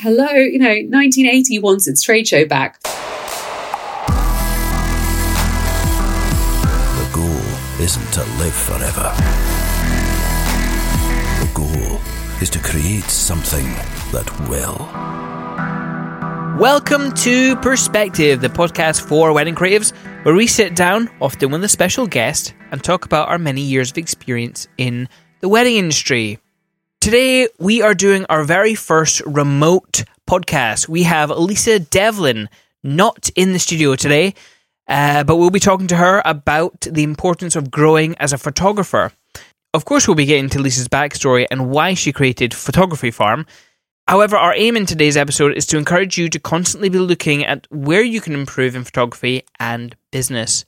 hello, you know, 1980 wants its trade show back. The goal isn't to live forever. The goal is to create something that will. Welcome to Perspective, the podcast for wedding creatives, where we sit down, often with a special guest, and talk about our many years of experience in the wedding industry. Today, we are doing our very first remote podcast. We have Lisa Devlin not in the studio today, uh, but we'll be talking to her about the importance of growing as a photographer. Of course, we'll be getting to Lisa's backstory and why she created Photography Farm. However, our aim in today's episode is to encourage you to constantly be looking at where you can improve in photography and business.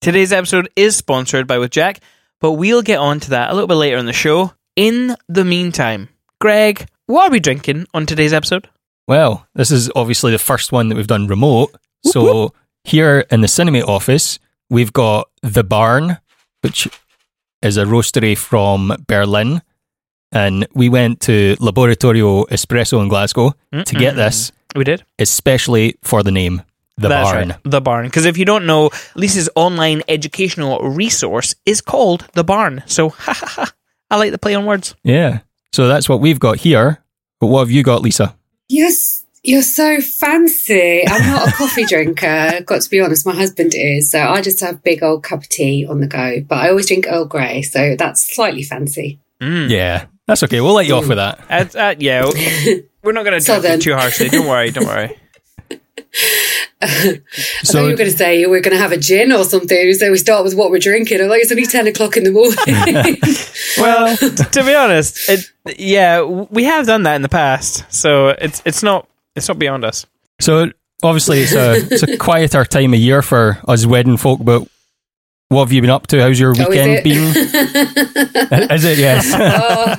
Today's episode is sponsored by With Jack, but we'll get on to that a little bit later in the show. In the meantime, Greg, what are we drinking on today's episode? Well, this is obviously the first one that we've done remote. So here in the Cinemate office, we've got The Barn, which is a roastery from Berlin. And we went to Laboratorio Espresso in Glasgow to get this, We did. especially for the name, The That's Barn. right, The Barn. Because if you don't know, Lisa's online educational resource is called The Barn. So, ha ha ha. I like the play on words. Yeah. So that's what we've got here. But what have you got, Lisa? Yes, you're so fancy. I'm not a coffee drinker. Got to be honest, my husband is. So I just have big old cup of tea on the go. But I always drink Earl Grey. So that's slightly fancy. Mm. Yeah, that's okay. We'll let you off with that. Uh, uh, yeah, we're not going to judge Southern. you too harshly. Don't worry, don't worry. I thought you were going to say we're going to have a gin or something. So we start with what we're drinking. I'm like, it's only 10 o'clock in the morning. Well, to be honest, it, yeah, we have done that in the past, so it's it's not it's not beyond us. So obviously it's a it's a quieter time of year for us wedding folk, but what have you been up to? How's your Oh, is weekend been? is it? Yes. oh,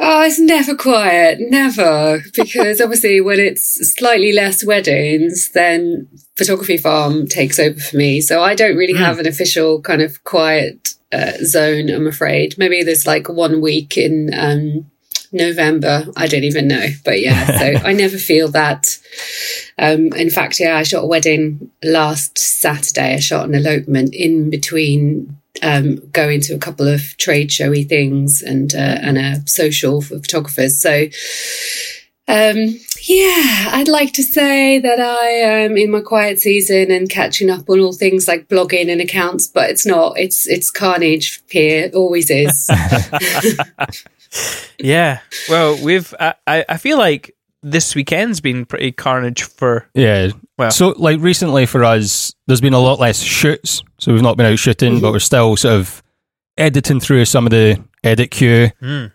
oh, it's never quiet, never. Because obviously, when it's slightly less weddings, then photography farm takes over for me. So I don't really have an official kind of quiet uh, zone. I'm afraid. Maybe there's like one week in. Um, November, I don't even know, but yeah, so I never feel that. Um, in fact, yeah, I shot a wedding last Saturday. I shot an elopement in between um, going to a couple of trade showy things and uh, and a social for photographers. So, um, yeah, I'd like to say that I am in my quiet season and catching up on all things like blogging and accounts, but it's not. It's it's carnage here, always is. Yeah. Well, we've I, I I feel like this weekend's been pretty carnage for Yeah. Well. so like recently for us, there's been a lot less shoots, so we've not been out shooting, but we're still sort of editing through some of the edit queue, Mm.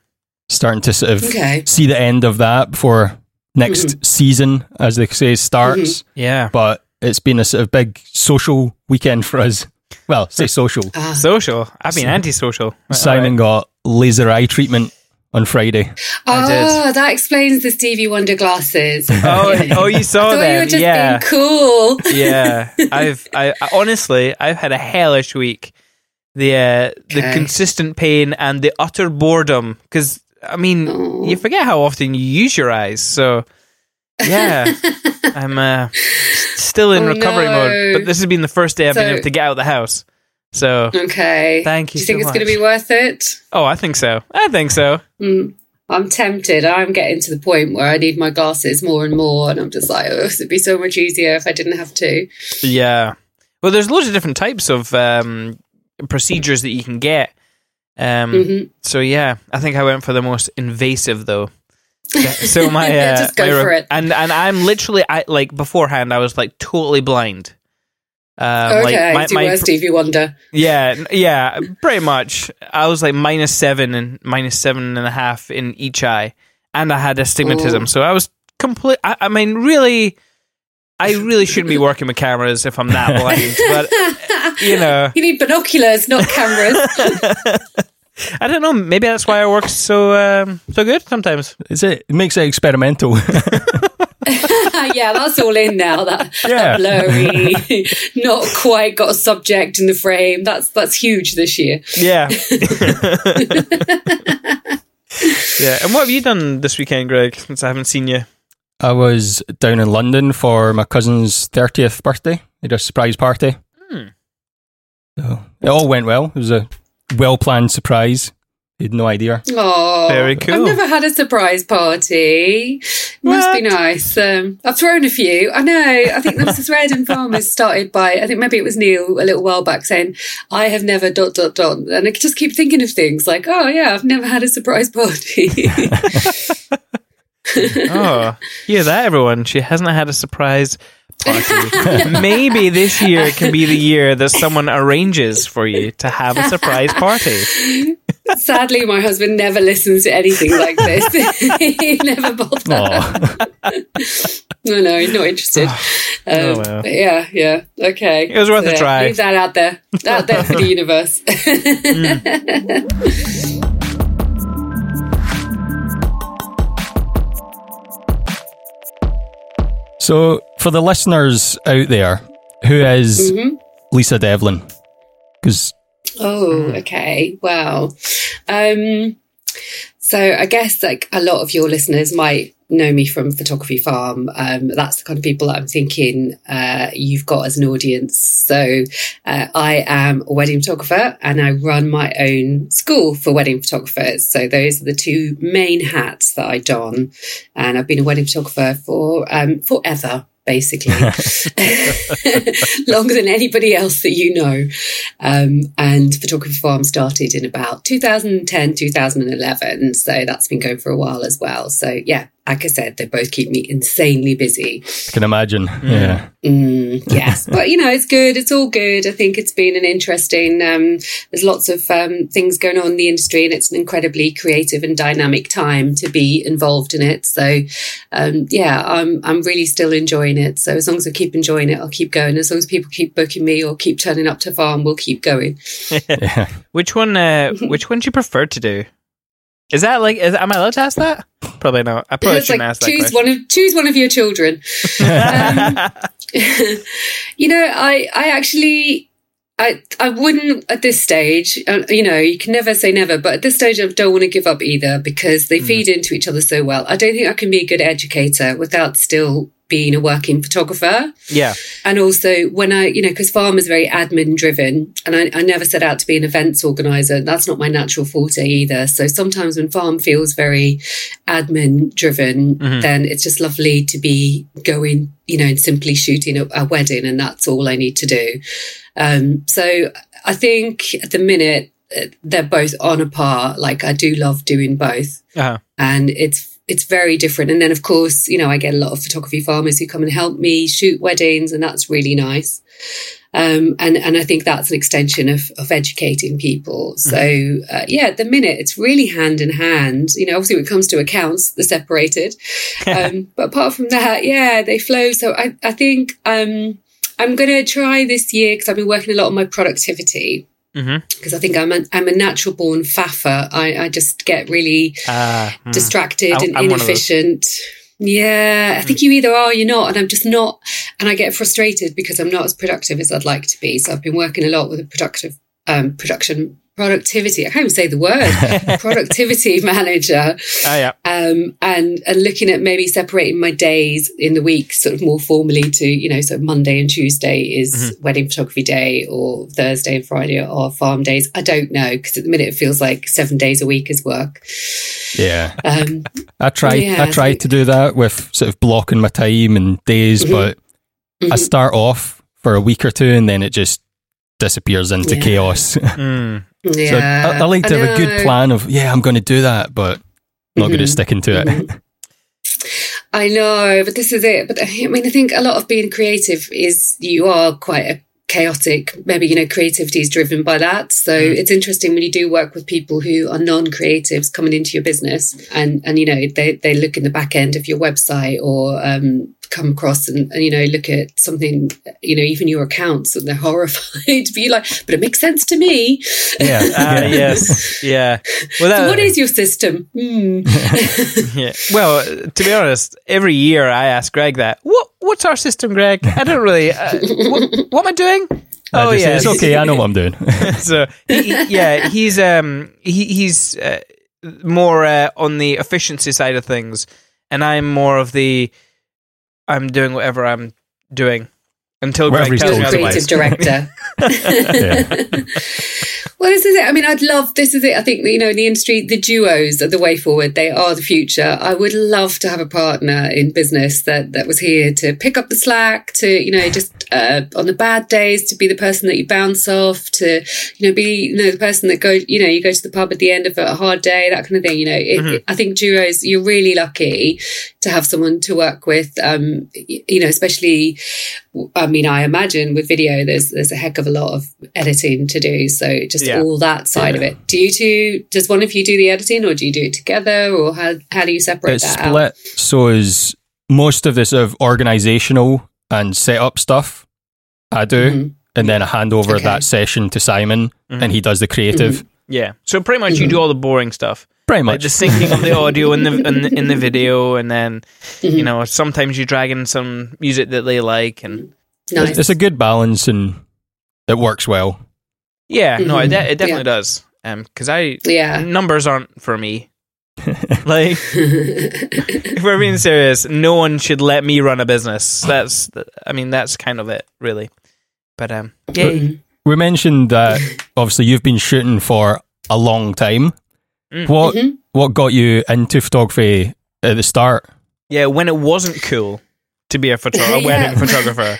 starting to sort of Okay. see the end of that before next season, as they say, starts. yeah. But it's been a sort of big social weekend for us. Well, say social. Ah. Social. I've been antisocial. Simon got laser eye treatment on Friday. I did. Oh, that explains the Stevie Wonder glasses. Oh, oh, you I saw thought you were just yeah. being cool. yeah, I've I, I honestly I've had a hellish week. The uh, the Okay. consistent pain and the utter boredom because I mean Oh. you forget how often you use your eyes. So yeah, I'm uh, still in Oh, recovery no. mode. But this has been the first day I've been able to get out of the house. So Okay. Thank you Do you think so it's going to be worth it? oh, I think so. I think so. Mm. I'm tempted. I'm getting to the point where I need my glasses more and more, and I'm just like, oh, it'd be so much easier if I didn't have to. Yeah. Well, there's loads of different types of um, procedures that you can get. Um, Mhm. So yeah, I think I went for the most invasive though. So my uh, Just go my for it. and and I'm literally I like beforehand I was like totally blind. Um, okay, like do worse, Stevie Wonder. yeah, yeah, pretty much. I was like minus seven and minus seven and a half in each eye, and I had astigmatism. Oh. So I was complete. I, I mean, really, I really shouldn't be working with cameras if I'm that blind. but you know, You need binoculars, not cameras. I don't know. Maybe that's why I work so um, so good sometimes. Is it? It makes it experimental. yeah, that's all in now. That, Yeah. that blurry, not quite got a subject in the frame. That's that's huge this year. Yeah. yeah. And what have you done this weekend, Greg? Since I haven't seen you. I was down in London for my cousin's 30th birthday. He had a surprise party. Hmm. So it all went well. It was a well planned surprise. He had no idea. Oh, Very cool. I've never had a surprise party. Must be nice. Um, I've thrown a few. I know. I think there was this Redden Farmers started by, I think maybe it was Neil a little while back saying, I have never dot, dot, dot. And I just keep thinking of things like, oh, yeah, I've never had a surprise party. Oh, hear that, everyone? She hasn't had a surprise party. Maybe this year can be the year that someone arranges for you to have a surprise party. Sadly, my husband never listens to anything like this. he never bothers. Aw. No, no, he's not interested. Um, Oh, yeah, yeah, okay. It was worth a yeah, try. Leave that out there, out there for the universe. So, for the listeners out there, who is Mm-hmm. Lisa Devlin? Because Oh, okay. Well, um, so I guess like a lot of your listeners might know me from Photography Farm. Um, that's the kind of people that I'm thinking uh, you've got as an audience. So uh, I am a wedding photographer and I run my own school for wedding photographers. So those are the two main hats that I don, and I've been a wedding photographer for um, forever. Basically, longer than anybody else that you know. Um, and Photography Farm started in about 2010, 2011. So that's been going for a while as well. So, yeah, like I said, they both keep me insanely busy. I can imagine. Yeah. Mm, yes, but you know, it's good. It's all good. I think it's been an interesting. Um, there's lots of um, things going on in the industry, and it's an incredibly creative and dynamic time to be involved in it. So, um, yeah, I'm I'm really still enjoying it. So as long as I keep enjoying it, I'll keep going. As long as people keep booking me or keep turning up to farm, we'll keep going. yeah. Which one? Uh, which one do you prefer to do? Is that like? Is, am I allowed to ask that? Probably not. I probably shouldn't like ask that choose question. one of choose one of your children. Um, you know, I I actually I I wouldn't at this stage. Uh, you know, you can never say never, but at this stage, I don't want to give up either because they feed into each other so well. I don't think I can be a good educator without still being a working photographer. yeah. And also when I, you know, because farm is very admin driven and I, I never set out to be an events organizer. That's not my natural forte either. So sometimes when farm feels very admin driven, then it's just lovely to be going, you know, and simply shooting a, a wedding and that's all I need to do. Um, so I think at the minute uh, they're both on a par. Like I do love doing both Uh-huh. and it's it's very different. And then of course, you know, I get a lot of photography farmers who come and help me shoot weddings, and that's really nice. Um, and and I think that's an extension of of educating people. So uh, yeah, at the minute it's really hand in hand. You know, obviously when it comes to accounts, they're separated, um, but apart from that, yeah, they flow. So I I think um, I'm going to try this year because I've been working a lot on my productivity Mhm. because I think I'm a, I'm a natural born faffer. I, I just get really hmm. distracted I'm- and I'm one of those. inefficient. Yeah, I think you either are or you're not, and I'm just not. And I get frustrated because I'm not as productive as I'd like to be. So I've been working a lot with a productive um, production productivity. I can't even say the word productivity manager, Ah, yeah. um, and and looking at maybe separating my days in the week, sort of more formally to you know, so Monday and Tuesday is wedding photography day, or Thursday and Friday are farm days. I don't know because at the minute it feels like seven days a week is work. Yeah. Um, I tried Yeah, I I tried to do that with sort of blocking my time and days, Mm-hmm. but I start off for a week or two and then it just disappears into Yeah. chaos. Mm. Yeah, so I, I like to have a good plan of yeah, I'm going to do that, but not good at Mhm. sticking to it. Mhm. I know, but this is it. But I mean, I think a lot of being creative is you are quite a chaotic. Maybe you know, creativity is driven by that. So it's interesting when you do work with people who are non-creatives coming into your business, and and you know they they look in the back end of your website or um, come across and, and you know look at something you know even your accounts and they're horrified. but you're like, but it makes sense to me. yeah. Ah, yeah. yes. Yeah. Well, that, So what is your system? Hmm. Yeah. Well, uh, to be honest, every year I ask Greg that. What What's our system, Greg? I don't really. Uh, what, what am I doing? Oh just yeah, it's okay. I know what I'm doing. so he, he- yeah, he's um he, he's uh, more uh, on the efficiency side of things, and I'm more of the I'm doing whatever I'm doing until Whatever Greg tells me otherwise. creative director. well, this is it. I mean, I'd love this is it. I think you know in the industry, the duos are the way forward. They are the future. I would love to have a partner in business that that was here to pick up the slack, to you know just uh, on the bad days to be the person that you bounce off, to you know be you know the person that go you know you go to the pub at the end of a hard day, that kind of thing. You know, it, it- I think duos. You're really lucky to have someone to work with. Um, you know, especially I mean, I imagine with video, there's there's a heck of a lot of editing to do. So just Yeah. All that side of it. Do you two? Does one of you do the editing, or do you do it together, or how how do you separate It's that out? split. So is most of the sort of organizational and setup stuff I do, Mhm. and then I hand over Okay. that session to Simon, Mhm. and he does the creative. Yeah. So pretty much you do all the boring stuff, Pretty like much. the syncing of the audio in the in the, in the video, and then you know sometimes you drag in some music that they like, and Nice. It's a good balance, and it works well. Yeah, no, it, Mhm. de- it definitely does. Um, because I yeah. numbers aren't for me. like if we're being serious, no one should let me run a business. That's, I mean, that's kind of it, really. But um, yay. We mentioned that obviously you've been shooting for a long time. Mm. What Mhm. what got you into photography at the start? yeah, when it wasn't cool to be a, photo- a Yeah. wedding photographer.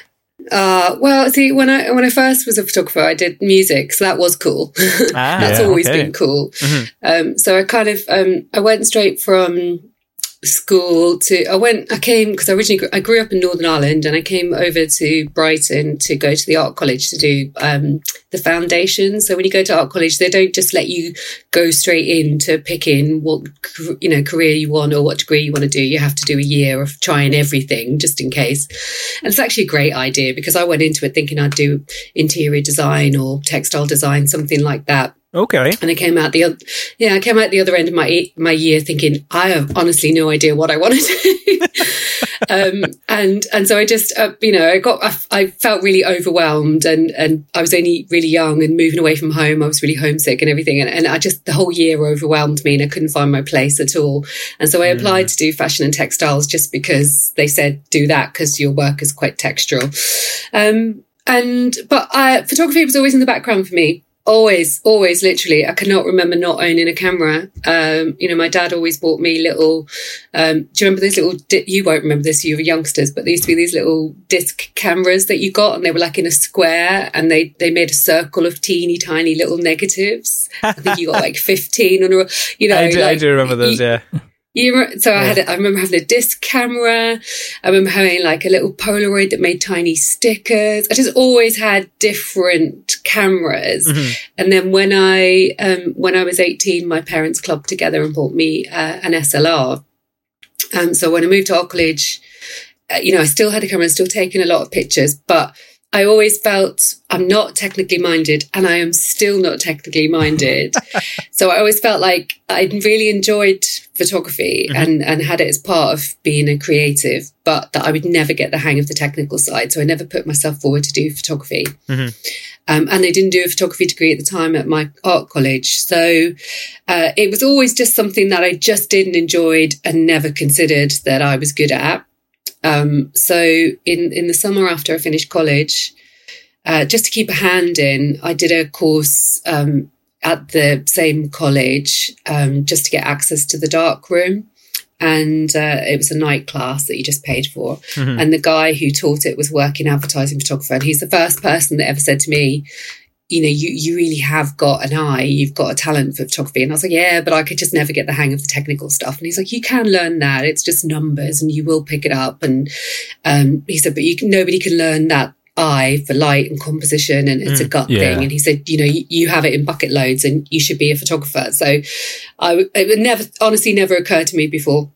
Uh, well, see, when I when I first was a photographer, I did music, so that was cool. Ah, That's Yeah, always okay. been cool. Mhm. Um, so I kind of um, I went straight from school to I went I came because I originally gr- I grew up in Northern Ireland and I came over to Brighton to go to the art college to do um, the foundation. So when you go to art college, they don't just let you go straight into picking what you know career you want or what degree you want to do. You have to do a year of trying everything just in case. And it's actually a great idea because I went into it thinking I'd do interior design or textile design, something like that. Okay. And I came out the other, yeah, I came out the other end of my my year thinking I have honestly no idea what I want to do. um, and and so I just, uh, you know, I got, I, I felt really overwhelmed, and and I was only really young and moving away from home. I was really homesick and everything, and, and I just the whole year overwhelmed me, and I couldn't find my place at all. And so I applied to do fashion and textiles just because they said do that because your work is quite textural. Um, and but uh, photography was always in the background for me always always literally. I cannot remember not owning a camera. Um you know my dad always bought me little um do you remember those little di- you won't remember this you were youngsters but there used to be these little disc cameras that you got and they were like in a square and they they made a circle of teeny tiny little negatives. I think you got like 15 on a you know I, do, I do remember those, you- yeah. You so I had a, I remember having a disc camera. I remember having like a little Polaroid that made tiny stickers. I just always had different cameras. Mhm. And then when I um, when I was eighteen, my parents clubbed together and bought me uh, an SLR. Um, so when I moved to college, uh, you know, I still had a camera, and still taking a lot of pictures, but I always felt I'm not technically minded and I am still not technically minded. so I always felt like I really enjoyed photography and, and had it as part of being a creative, but that I would never get the hang of the technical side. So I never put myself forward to do photography. Mhm. Um, and I didn't do a photography degree at the time at my art college. So uh, it was always just something that I just didn't enjoyed and never considered that I was good at. Um, so in in the summer after I finished college, uh, just to keep a hand in, I did a course um, at the same college um, just to get access to the dark room. And uh, it was a night class that you just paid for. Mhm. And the guy who taught it was working advertising photographer. And he's the first person that ever said to me, you know, you, you really have got an eye, you've got a talent for photography. And I was like, yeah, but I could just never get the hang of the technical stuff. And he's like, you can learn that. It's just numbers and you will pick it up. And um, he said, but you can, nobody can learn that eye for light and composition and it's a gut yeah. thing. And he said, you know, you, you have it in bucket loads and you should be a photographer. So I, it would never, honestly, never occurred to me before.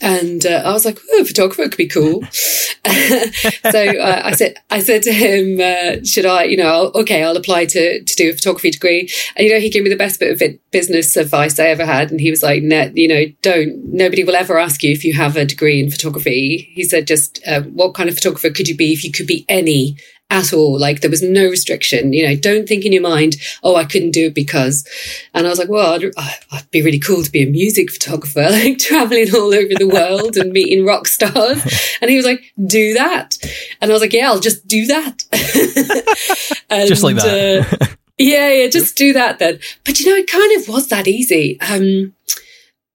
And uh, I was like, "Oh, photographer could be cool." so uh, I said, I said to him, uh, "Should I, you know, I'll, okay, I'll apply to to do a photography degree." And you know, he gave me the best bit of business advice I ever had, and he was like, "No, you know, don't. Nobody will ever ask you if you have a degree in photography." He said, "Just uh, what kind of photographer could you be if you could be any at all. Like there was no restriction, you know, don't think in your mind, oh, I couldn't do it because. And I was like, well, I'd, I'd be really cool to be a music photographer, like traveling all over the world and meeting rock stars. And he was like, do that. And I was like, yeah, I'll just do that. and, Just like that. uh, yeah, yeah, just do that then. But you know, it kind of was that easy. Um,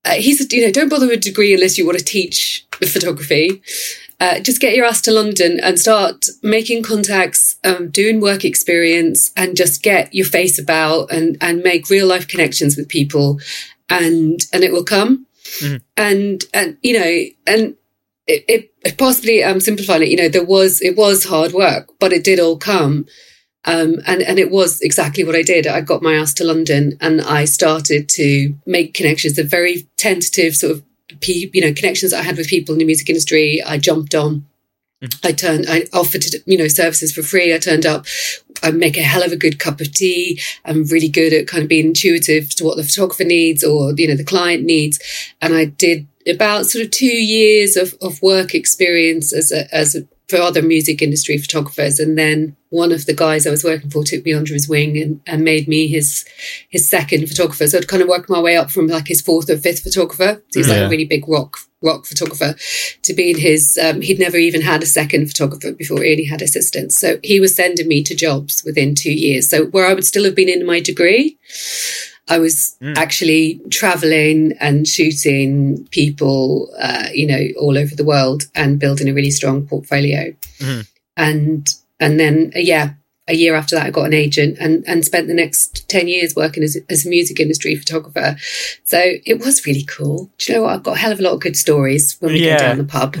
uh, he said, you know, don't bother with a degree unless you want to teach photography. Uh, just get your ass to London and start making contacts, um, doing work experience, and just get your face about and and make real life connections with people, and and it will come. Mhm. And and you know, and it, it, it possibly um simplifying it. You know, there was it was hard work, but it did all come. Um, and, and it was exactly what I did. I got my ass to London and I started to make connections, the very tentative sort of, you know, connections I had with people in the music industry. I jumped on. Mm-hmm. I turned, I offered, you know, services for free. I turned up. I make a hell of a good cup of tea. I'm really good at kind of being intuitive to what the photographer needs or, you know, the client needs. And I did about sort of two years of, of work experience as a, as a, for other music industry photographers. And then one of the guys I was working for took me under his wing and, and made me his his second photographer. So I'd kind of worked my way up from like his fourth or fifth photographer. So he's like a really big rock rock photographer to being his um, he'd never even had a second photographer before he only had assistants. So he was sending me to jobs within two years. So where I would still have been in my degree, I was Mm. actually traveling and shooting people, uh, you know, all over the world and building a really strong portfolio. Mhm. And and then uh, yeah, a year after that, I got an agent and and spent the next ten years working as as a music industry photographer. So it was really cool. Do you know what? I've got a hell of a lot of good stories when we Yeah. go down the pub.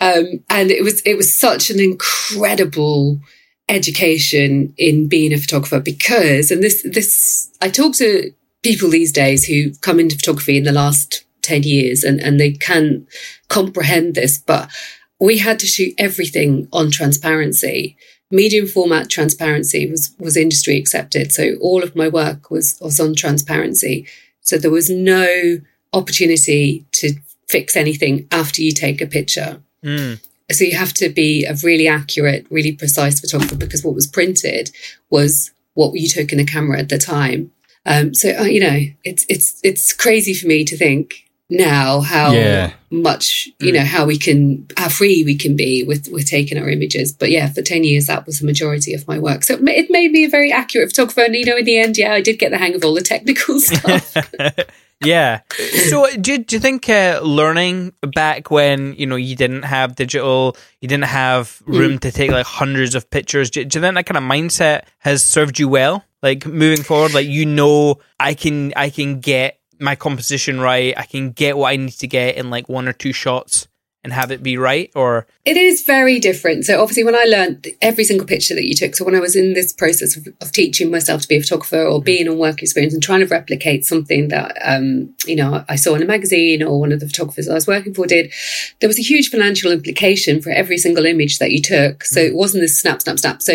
um, and it was it was such an incredible education in being a photographer because and this this I talk to people these days who come into photography in the last 10 years and, and they can comprehend this, but we had to shoot everything on transparency. Medium format transparency was was industry accepted. So all of my work was was on transparency. So there was no opportunity to fix anything after you take a picture. Mm. So you have to be a really accurate, really precise photographer because what was printed was what you took in a camera at the time. Um, so uh, you know, it's it's it's crazy for me to think now how Yeah. much you know how we can how free we can be with with taking our images. But yeah, for ten years that was the majority of my work. So it it made me a very accurate photographer. And you know, in the end, yeah, I did get the hang of all the technical stuff. yeah. So, do, do you think uh, learning back when you know you didn't have digital, you didn't have room to take like hundreds of pictures? Do, do you think that kind of mindset has served you well? Like moving forward, like you know, I can I can get my composition right. I can get what I need to get in like one or two shots and have it be right. Or It is very different. So obviously, when I learned every single picture that you took, so when I was in this process of, of teaching myself to be a photographer or being on work experience and trying to replicate something that um, you know I saw in a magazine or one of the photographers I was working for did, there was a huge financial implication for every single image that you took. So it wasn't this snap, snap, snap. So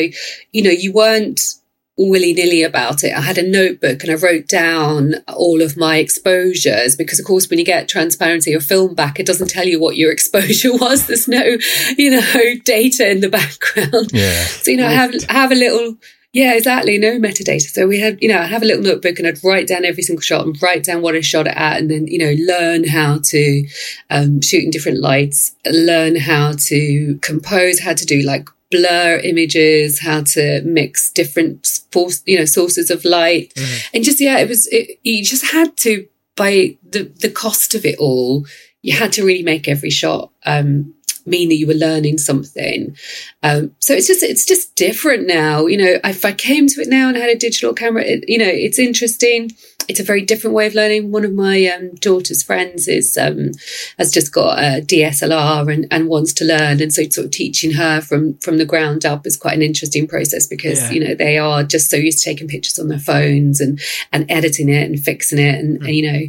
you know you weren't willy nilly about it. I had a notebook and I wrote down all of my exposures because, of course, when you get transparency or film back, it doesn't tell you what your exposure was. There's no, you know, data in the background. Yeah. So, you know, I have, I have a little, yeah, exactly. No metadata. So we had, you know, I have a little notebook and I'd write down every single shot and write down what I shot it at and then, you know, learn how to um, shoot in different lights, learn how to compose, how to do like blur images, how to mix different force, you know, sources of light. And just, yeah, it was, it, you just had to, by the, the cost of it all, you had to really make every shot, um, mean that you were learning something. Um, so it's just, it's just different now. You know, if I came to it now and I had a digital camera, it, you know, it's interesting. It's a very different way of learning. One of my um, daughter's friends is um, has just got a DSLR and, and wants to learn, and so sort of teaching her from from the ground up is quite an interesting process because Yeah. you know they are just so used to taking pictures on their phones and and editing it and fixing it and, and, you know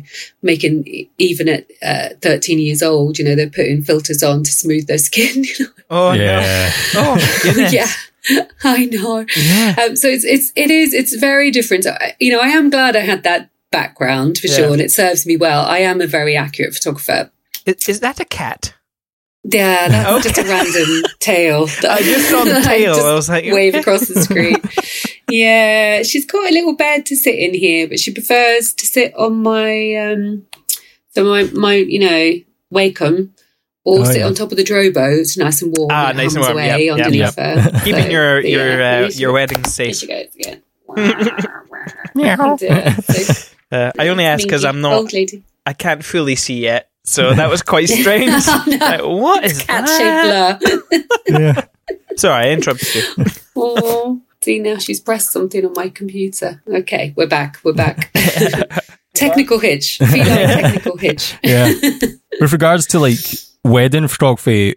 making even at uh, 13 years old, you know they're putting filters on to smooth their skin. You know? oh Yeah. no, oh goodness. yeah, I know. Yeah. Um, so it's it's it is it's very different. You know, I am glad I had that background for Yeah. sure, and it serves me well. I am a very accurate photographer. Is, is that a cat? Yeah, that's just a random tail. I just saw the tail. just I was like, wave across the screen. yeah, she's got a little bed to sit in here, but she prefers to sit on my um, so my my you know Wacom. Or Oh, sit yeah. on top of the drobo. It's nice and warm. Ah, and nice and warm. Away Yep, yep, underneath yep. her. keeping So, your yeah, your uh, your wedding Here safe. she goes again. So, Uh, I only ask because I'm not. I can't fully see yet, so that was quite strange. Like, what is Cat that? shaped blur. yeah. Sorry, I interrupted you. Oh, see now she's pressed something on my computer. Okay, we're back. We're back. technical hitch. Feline technical hitch. Yeah. With regards to like wedding photography,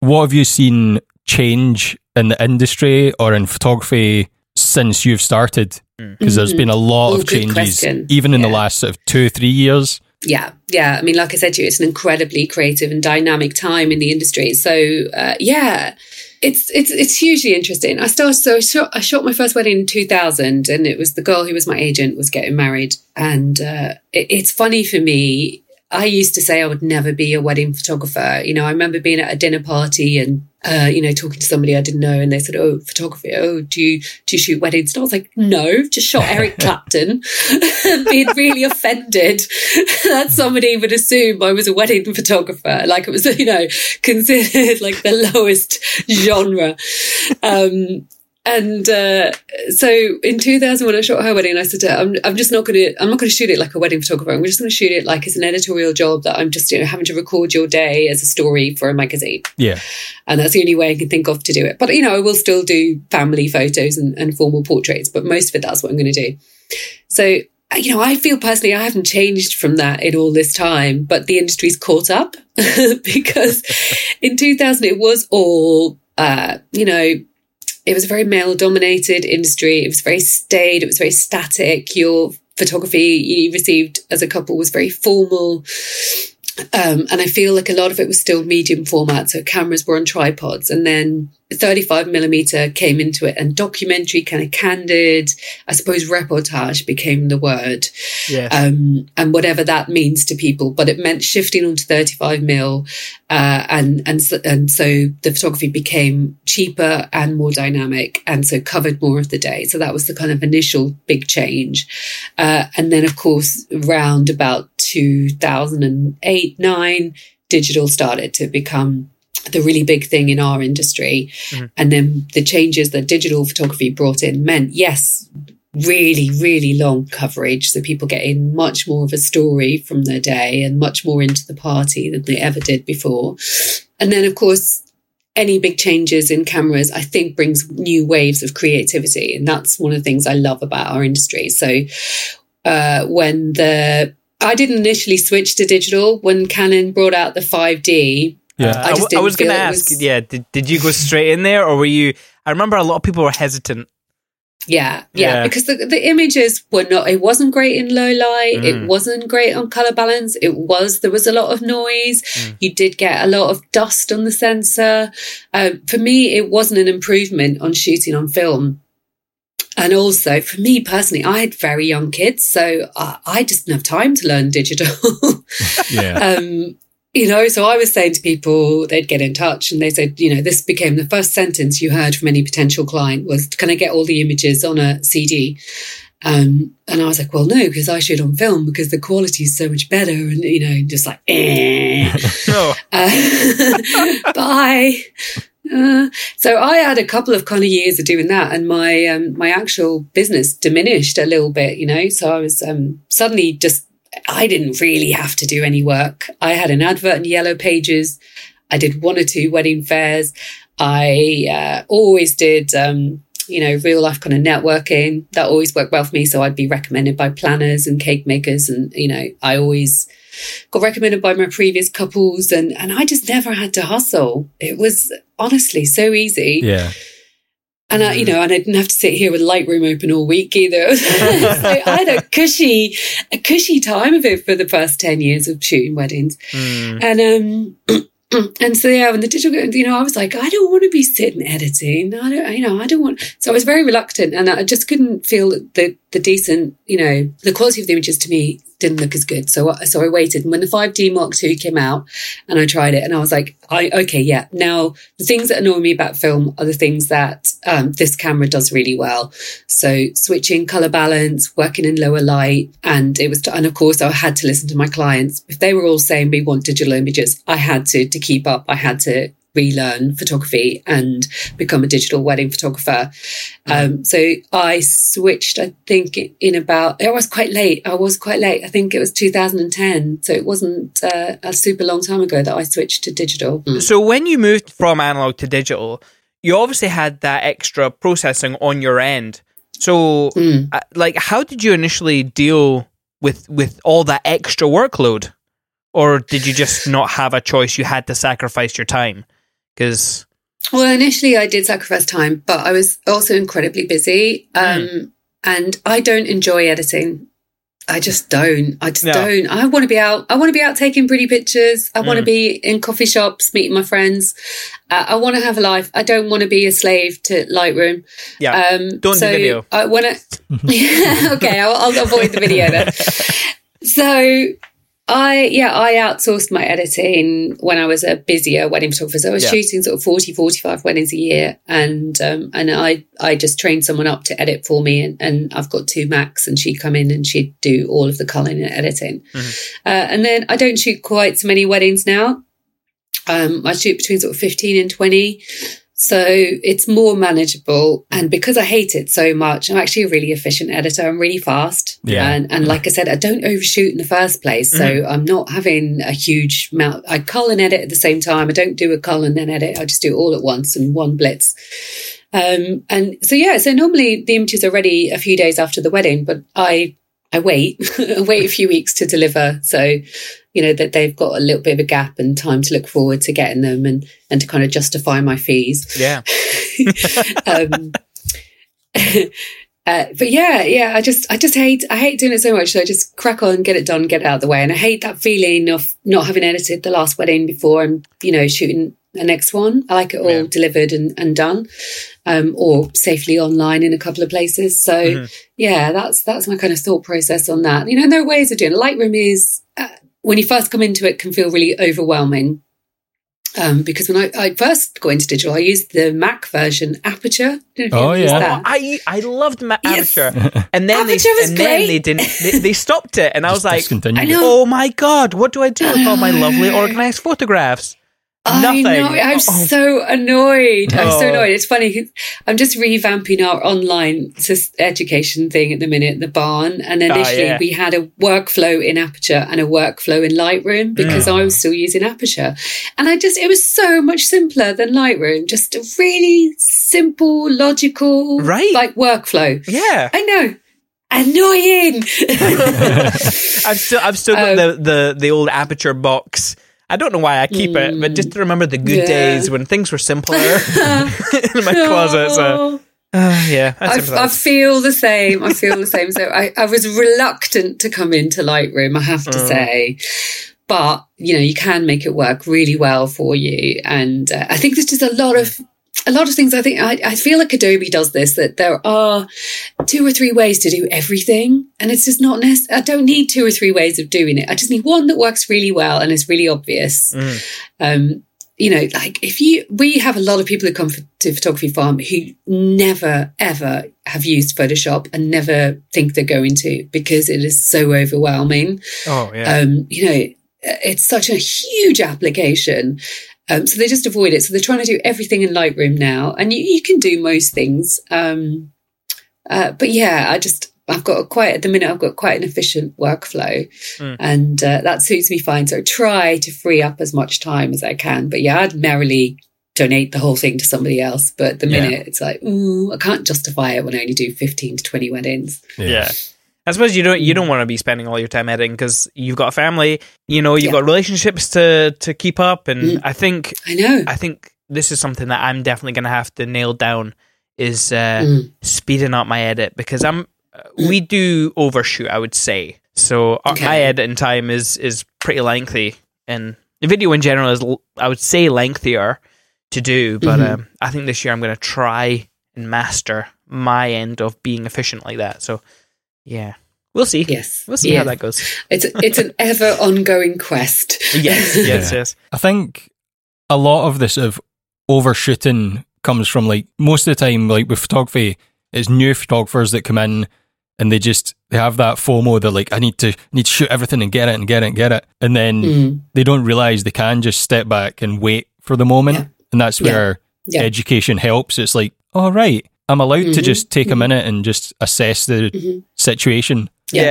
what have you seen change in the industry or in photography since you've started? Because there's been a lot Oh, of changes, even in the last sort of two, three years. Yeah, yeah. I mean, like I said to you, it's an incredibly creative and dynamic time in the industry. So, uh, yeah, it's it's it's hugely interesting. I started so I shot, I shot my first wedding in two thousand, and it was the girl who was my agent was getting married, and uh, it, it's funny for me. I used to say I would never be a wedding photographer. You know, I remember being at a dinner party and uh, you know talking to somebody I didn't know, and they said, "Oh, photography. Oh, do you do you shoot weddings?" And I was like, "No, just shot Eric Clapton." And being really offended that somebody would assume I was a wedding photographer, like it was, you know, considered like the lowest genre. Um, and uh, so in 2000, when I shot her wedding, I said, to her, I'm, I'm just not going to, I'm not going to shoot it like a wedding photographer. I'm just going to shoot it like it's an editorial job that I'm just, you know, having to record your day as a story for a magazine. Yeah. And that's the only way I can think of to do it. But, you know, I will still do family photos and, and formal portraits, but most of it, that's what I'm going to do. So, you know, I feel personally I haven't changed from that in all this time, but the industry's caught up because in 2000 it was all, uh, you know, it was a very male dominated industry. It was very staid. It was very static. Your photography you received as a couple was very formal. Um, and I feel like a lot of it was still medium format. So cameras were on tripods and then 35 millimeter came into it and documentary kind of candid, I suppose reportage became the word. Yes. Um, and whatever that means to people, but it meant shifting onto 35 mil. Uh, and, and, so- and so the photography became cheaper and more dynamic and so covered more of the day. So that was the kind of initial big change. Uh, and then of course, around about 2008, nine, digital started to become the really big thing in our industry. And then the changes that digital photography brought in meant, yes, really, really long coverage. So people get in much more of a story from their day and much more into the party than they ever did before. And then, of course, any big changes in cameras, I think, brings new waves of creativity. And that's one of the things I love about our industry. So uh, when the I didn't initially switch to digital when Canon brought out the 5D. Yeah. Uh, I I, just didn't was going to ask, was- yeah, did, did you go straight in there or were you? I remember a lot of people were hesitant. Yeah, yeah, Yeah. because the, the images were not, it wasn't great in low light. Mm. It wasn't great on color balance. It was, there was a lot of noise. Mm. You did get a lot of dust on the sensor. Um, for me, it wasn't an improvement on shooting on film. And also for me personally, I had very young kids, so I, I just didn't have time to learn digital. Yeah. um, you know, so I was saying to people, they'd get in touch and they said, you know, this became the first sentence you heard from any potential client was, can I get all the images on a CD? Um, and I was like, well, no, because I shoot on film because the quality is so much better. And, you know, just like, eh. No. Uh, bye. Uh, so I had a couple of kind of years of doing that, and my um, my actual business diminished a little bit, you know. So I was um, suddenly just I didn't really have to do any work. I had an advert in Yellow Pages. I did one or two wedding fairs. I uh, always did. Um, you know, real life kind of networking that always worked well for me. So I'd be recommended by planners and cake makers. And, you know, I always got recommended by my previous couples and, and I just never had to hustle. It was honestly so easy. yeah. And I, you know, and I didn't have to sit here with Lightroom open all week either. so I had a cushy, a cushy time of it for the first 10 years of shooting weddings. Mm. And, um, and so yeah, when the digital, you know, I was like, I don't want to be sitting editing. I don't, you know, I don't want. So I was very reluctant, and I just couldn't feel that the the decent, you know, the quality of the images to me didn't look as good. So, so I waited. And when the 5D Mark II came out and I tried it and I was like, I, okay, yeah. Now the things that annoy me about film are the things that um, this camera does really well. So switching color balance, working in lower light. And it was, to, and of course I had to listen to my clients. If they were all saying we want digital images, I had to, to keep up. I had to relearn photography and become a digital wedding photographer. Um, so I switched, I think, in about, I was quite late. I was quite late. I think it was 2010. So it wasn't uh, a super long time ago that I switched to digital. Mm. So when you moved from analog to digital, you obviously had that extra processing on your end. So, mm. uh, like, how did you initially deal with with all that extra workload, or did you just not have a choice? You had to sacrifice your time. Because well, initially I did sacrifice time, but I was also incredibly busy, um, mm. and I don't enjoy editing. I just don't. I just don't. I want to be out. I want to be out taking pretty pictures. I mm. want to be in coffee shops, meeting my friends. Uh, I want to have a life. I don't want to be a slave to Lightroom. Yeah. Um, don't so do video. I want to. okay, I'll, I'll avoid the video then. So I yeah, I outsourced my editing when I was a busier wedding photographer. So I was yeah. shooting sort of 40, 45 weddings a year and um, and I I just trained someone up to edit for me and, and I've got two Macs and she'd come in and she'd do all of the culling and editing. Mm-hmm. Uh, and then I don't shoot quite so many weddings now. Um, I shoot between sort of 15 and 20. So it's more manageable. And because I hate it so much, I'm actually a really efficient editor. I'm really fast. Yeah. And, and like I said, I don't overshoot in the first place. So mm-hmm. I'm not having a huge amount. I cull and edit at the same time. I don't do a cull and then edit. I just do it all at once in one blitz. Um, and so, yeah, so normally the images are ready a few days after the wedding, but I I wait, I wait a few weeks to deliver. So, you know, that they've got a little bit of a gap and time to look forward to getting them and, and to kind of justify my fees. Yeah. um, uh, but yeah, yeah, I just, I just hate, I hate doing it so much. So I just crack on, get it done, get it out of the way. And I hate that feeling of not having edited the last wedding before and, you know, shooting the next one. I like it all yeah. delivered and, and done, um, or safely online in a couple of places. So mm-hmm. yeah, that's that's my kind of thought process on that. You know, there are ways of doing it. Lightroom is uh, when you first come into it can feel really overwhelming. Um, because when I, I, first got into digital, I used the Mac version Aperture. Oh yeah, I I loved Ma- yes. Aperture, and then Aperture they and great. then they didn't they, they, stopped it, and I was like, oh my god, what do I do with all my lovely organized photographs? Nothing. I know. I'm oh. so annoyed. I'm so oh. annoyed. It's funny. I'm just revamping our online education thing at the minute, the barn. And ah, initially, yeah. we had a workflow in Aperture and a workflow in Lightroom because mm. I was still using Aperture. And I just, it was so much simpler than Lightroom. Just a really simple, logical, right? Like workflow. Yeah. I know annoying. I've still I've still got um, the, the the old aperture box I don't know why I keep mm. it, but just to remember the good yeah. days when things were simpler in my closet. So. Uh, yeah, I, I, feel the same. I feel the same. So I, I was reluctant to come into Lightroom, I have to mm. say. But, you know, you can make it work really well for you. And uh, I think there's just a lot of a lot of things I think I, I, feel like Adobe does this that there are two or three ways to do everything and it's just not necessary. I don't need two or three ways of doing it. I just need one that works really well and is really obvious. Mm. Um, you know, like if you, we have a lot of people who come to Photography Farm who never ever have used Photoshop and never think they're going to because it is so overwhelming. Oh, yeah. Um, you know, it's such a huge application. Um, so they just avoid it. So they're trying to do everything in Lightroom now, and you, you can do most things. Um, uh, but yeah, I just I've got quite at the minute I've got quite an efficient workflow, mm. and uh, that suits me fine. So I try to free up as much time as I can. But yeah, I'd merrily donate the whole thing to somebody else. But the minute yeah. it's like, ooh, I can't justify it when I only do fifteen to twenty weddings. yeah. yeah. I suppose you don't you don't want to be spending all your time editing because you've got a family, you know, you've yeah. got relationships to to keep up, and mm. I think I know I think this is something that I'm definitely going to have to nail down is uh, mm. speeding up my edit because I'm mm. we do overshoot, I would say. So okay. my editing time is is pretty lengthy, and the video in general is I would say lengthier to do, but mm-hmm. um, I think this year I'm going to try and master my end of being efficient like that. So Yeah. We'll see. Yes. We'll see Yeah. how that goes. It's it's an ever ongoing quest. Yes, yes, Yeah. yes. I think a lot of this of overshooting comes from like most of the time, like with photography, it's new photographers that come in and they just they have that FOMO. They're like, I need to need to shoot everything and get it and get it and get it, and then Mm. they don't realize they can just step back and wait for the moment, Yeah. and that's where Yeah. education helps. It's like, all right, I'm allowed to Mhm. just take a minute and just assess the Mhm. situation. Yeah.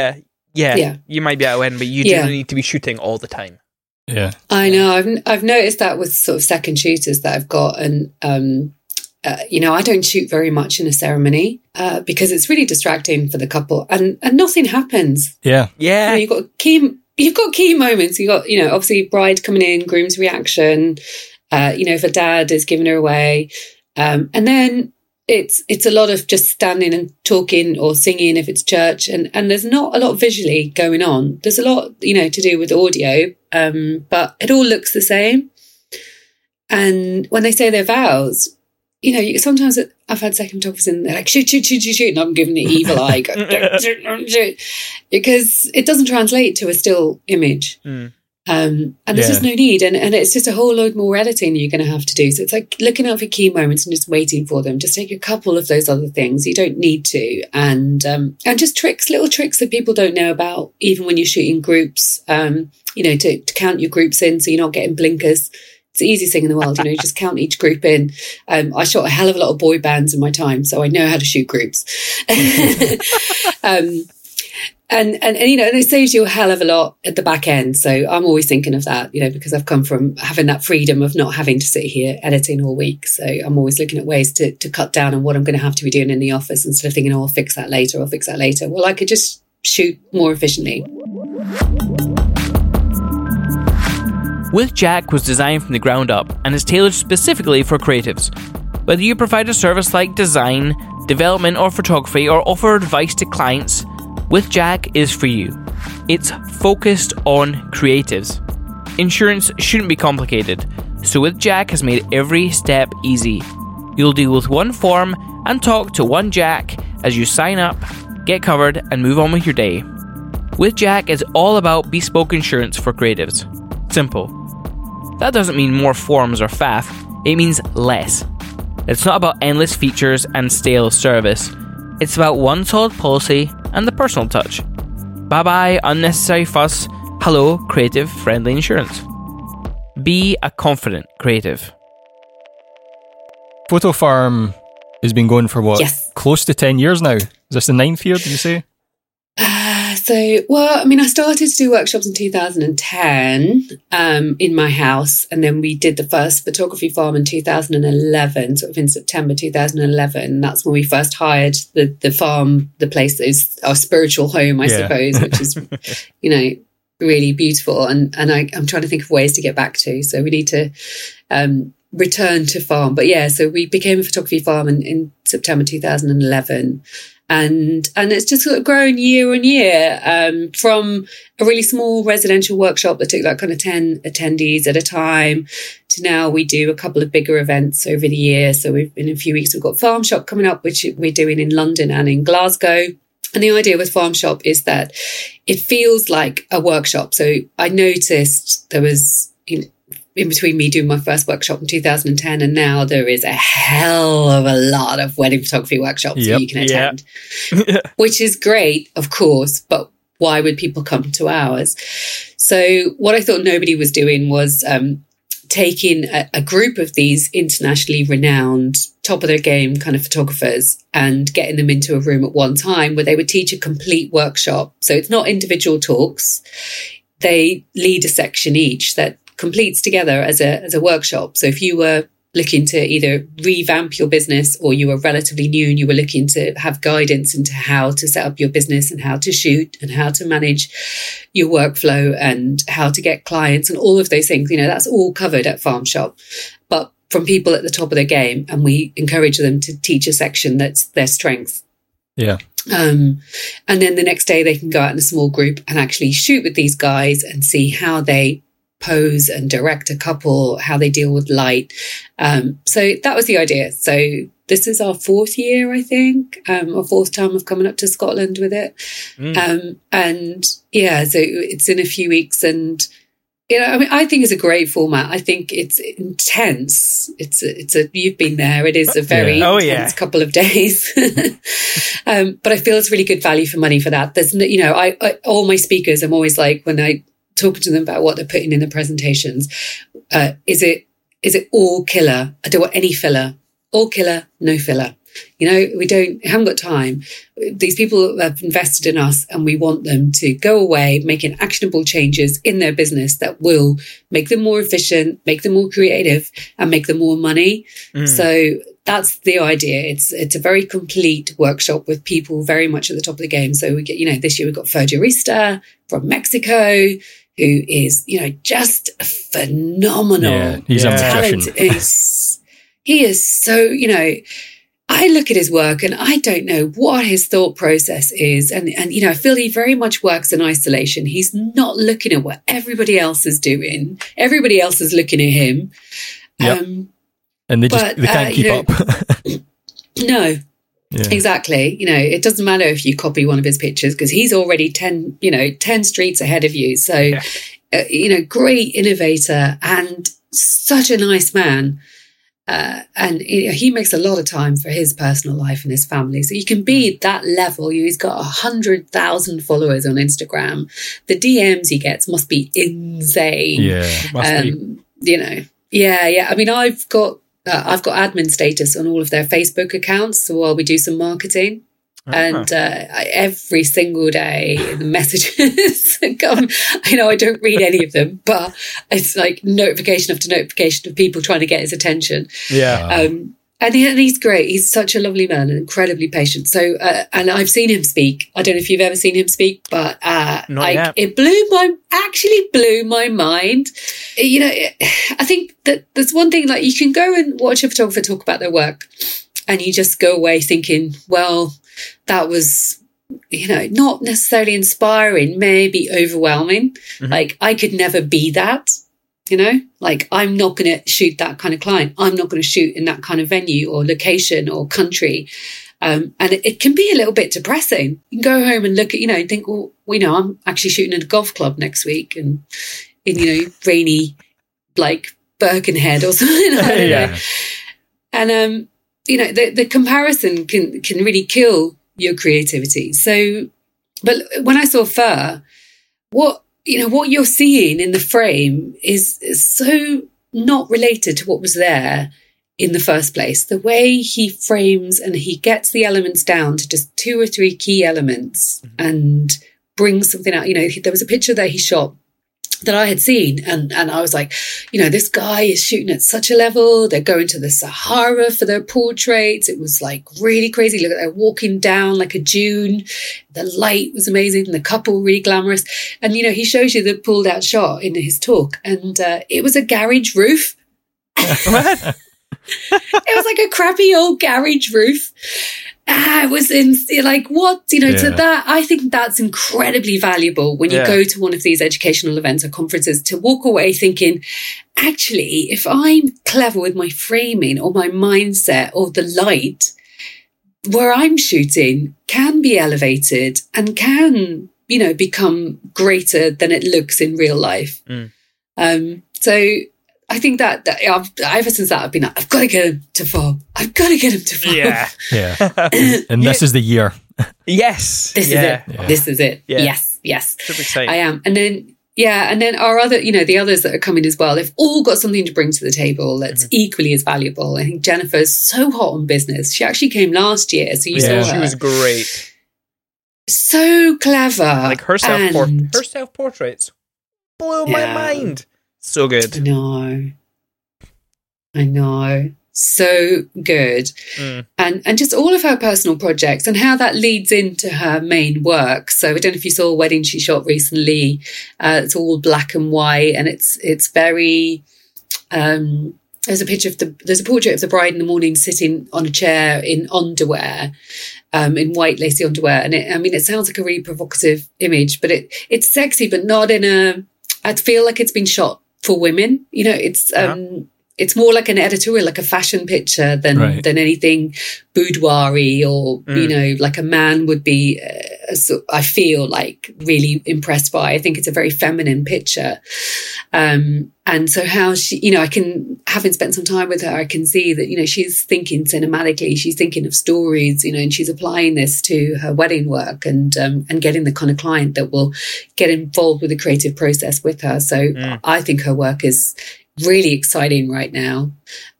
Yeah. yeah. Yeah. You might be at a win, but you Yeah. don't need to be shooting all the time. Yeah, I know. I've I've noticed that with sort of second shooters that I've got, and um, uh, you know, I don't shoot very much in a ceremony uh, because it's really distracting for the couple, and and nothing happens. yeah, You Yeah. know, you've got key. You've got key moments. You have got you know, obviously bride coming in, groom's reaction. Uh, you know, if a dad is giving her away, um, and then it's it's a lot of just standing and talking or singing if it's church, and and there's not a lot visually going on. There's a lot you know to do with audio, um, but it all looks the same. And when they say their vows, you know, sometimes I've had second photographers and they're like, shoot, shoot, shoot, shoot, shoot. And I'm giving the evil eye, go, don't shoot, shoot. because it doesn't translate to a still image. Mm. Um, and there's Yeah. just no need. And, and it's just a whole load more editing you're going to have to do. So it's like looking out for key moments and just waiting for them. Just take a couple of those other things. You don't need to. And, um, and just tricks, little tricks that people don't know about, even when you're shooting groups, um, you know, to, to count your groups in so you're not getting blinkers. It's the easiest thing in the world, you know, you just count each group in. Um, I shot a hell of a lot of boy bands in my time, so I know how to shoot groups. um, and, and, and, you know, and it saves you a hell of a lot at the back end. So I'm always thinking of that, you know, because I've come from having that freedom of not having to sit here editing all week. So I'm always looking at ways to, to cut down on what I'm going to have to be doing in the office instead of thinking, oh, I'll fix that later, I'll fix that later. Well, I could just shoot more efficiently. With Jack was designed from the ground up and is tailored specifically for creatives. Whether you provide a service like design, development, or photography, or offer advice to clients, With Jack is for you. It's focused on creatives. Insurance shouldn't be complicated, so With Jack has made every step easy. You'll deal with one form and talk to one Jack as you sign up, get covered, and move on with your day. With Jack is all about bespoke insurance for creatives. Simple. That doesn't mean more forms or faff, it means less. It's not about endless features and stale service. It's about one solid policy and the personal touch. Bye bye, unnecessary fuss. Hello, creative friendly insurance. Be a confident creative. Photo Farm has been going for what? Yes. Close to 10 years now. Is this the ninth year, did you say? So, well, I mean, I started to do workshops in 2010 um, in my house, and then we did the first photography farm in 2011, sort of in September 2011. That's when we first hired the the farm, the place that is our spiritual home, I Yeah. suppose, which is, you know, really beautiful. And and I, I'm trying to think of ways to get back to. So we need to um, return to farm. But yeah, so we became a photography farm in, in September 2011 and and it's just sort of grown year on year um, from a really small residential workshop that took like kind of 10 attendees at a time to now we do a couple of bigger events over the year. So we've in a few weeks we've got farm shop coming up which we're doing in london and in glasgow. And the idea with farm shop is that it feels like a workshop. So i noticed there was you know, in between me doing my first workshop in 2010 and now there is a hell of a lot of wedding photography workshops Yep. that you can Yeah. attend which is great, of course, but why would people come to ours? So, what I thought nobody was doing was um, taking a, a group of these internationally renowned, top of their game kind of photographers and getting them into a room at one time where they would teach a complete workshop. So, it's not individual talks, they lead a section each that completes together as a, as a workshop. So, if you were looking to either revamp your business or you were relatively new and you were looking to have guidance into how to set up your business and how to shoot and how to manage your workflow and how to get clients and all of those things, you know, that's all covered at Farm Shop. But from people at the top of their game, and we encourage them to teach a section that's their strength. Yeah. Um, and then the next day they can go out in a small group and actually shoot with these guys and see how they pose and direct a couple, how they deal with light. Um, so that was the idea. So this is our fourth year, I think, um, or fourth time of coming up to Scotland with it. Mm. Um, and yeah, so it's in a few weeks and, you know, I mean, I think it's a great format. I think it's intense. It's a, it's a, you've been there. It is a very Yeah. Oh, intense yeah. couple of days. um, but I feel it's really good value for money for that. There's no, you know, I, I, all my speakers, I'm always like, when I talk to them about what they're putting in the presentations, uh, is it, is it all killer? I don't want any filler. All killer, no filler. You know, we don't, haven't got time. These people have invested in us and we want them to go away making actionable changes in their business that will make them more efficient, make them more creative and make them more money. Mm. So that's the idea. It's, it's a very complete workshop with people very much at the top of the game. So we get, you know, this year we've got Fer Juaristi from Mexico who is, you know, just phenomenal. Yeah, he's talent he is so you know i look at his work and i don't know what his thought process is. And and you know i feel he very much works in isolation. He's not looking at what everybody else is doing. Everybody else is looking at him. Yep. um and they just But, they can't uh, keep know- up. no yeah. exactly you know it doesn't matter if you copy one of his pictures because he's already 10 you know 10 streets ahead of you so Yeah. uh, you know great innovator and such a nice man uh, and you know, he makes a lot of time for his personal life and his family. So you can be that level. He's got a hundred thousand followers on Instagram. The DMs he gets must be insane yeah. Must be. um, you know, yeah, yeah. I mean, I've got uh, I've got admin status on all of their Facebook accounts, so while we do some marketing. And uh, I, every single day, the messages come. I know I don't read any of them, but it's like notification after notification of people trying to get his attention. yeah. Um, and, he, and he's great. He's such a lovely man and incredibly patient. So, uh, and I've seen him speak. I don't know if you've ever seen him speak, but uh, like it blew my actually blew my mind. You know, I think that there's one thing like you can go and watch a photographer talk about their work, and you just go away thinking, well, that was you know not necessarily inspiring, maybe overwhelming. Mhm. Like I could never be that you know? Like i'm not going to shoot that kind of client. I'm not going to shoot in that kind of venue or location or country. Um, and it, it can be a little bit depressing. You can go home and look at you know and think well, you know i'm actually shooting at a golf club next week and in you know rainy like birkenhead or something don't know. Yeah. and um you know the, the comparison can can really kill your creativity. So but when i saw fur what you know what you're seeing in the frame is, is so not related to what was there in the first place. The way he frames and he gets the elements down to just two or three key elements mm-hmm. and brings something out. You know there was a picture that he shot that I had seen. And, and I was like, you know, this guy is shooting at such a level. They're going to the Sahara for their portraits. It was like really crazy. Look, they're walking down like a dune. The light was amazing. The couple really glamorous. And, you know, he shows you the pulled out shot in his talk. And uh, it was a garage roof. It was like a crappy old garage roof. Ah, it was in like what you know. To that, I think that's incredibly valuable when you Yeah. go to one of these educational events or conferences to walk away thinking, actually, if I'm clever with my framing or my mindset or the light, where I'm shooting can be elevated and can you know become greater than it looks in real life. Mm. Um, so I think that, that I've, ever since that I've been like, I've got to get him to farm. I've got to get him to farm. yeah. Yeah. And this is the year. yes. This yeah. is it. This is it. Yeah. Yes, yes. I am. And then yeah, and then our other, you know, the others that are coming as well, they've all got something to bring to the table that's Mm-hmm. equally as valuable. I think Jennifer's so hot on business. She actually came last year, so you yeah, saw she was great. so clever. Like her self-port, her self-portraits blew my mind. So good. I know. I know. So good. Mm. And and just all of her personal projects and how that leads into her main work. So I don't know if you saw a wedding she shot recently. Uh, it's all black and white and it's it's very um there's a picture of the there's a portrait of the bride in the morning sitting on a chair in underwear um, in white lacy underwear and it, i mean it sounds like a really provocative image but it it's sexy but not in a i feel like it's been shot for women. You know, it's Uh-huh. um, it's more like an editorial, like a fashion picture than Right. than anything boudoir-y or Mm. you know, like a man would be. Uh, so I feel like really impressed by. I think it's a very feminine picture, um, and so how she, you know, I can having spent some time with her, I can see that you know she's thinking cinematically. She's thinking of stories, you know, and she's applying this to her wedding work and um, and getting the kind of client that will get involved with the creative process with her. So Mm. I think her work is really exciting right now.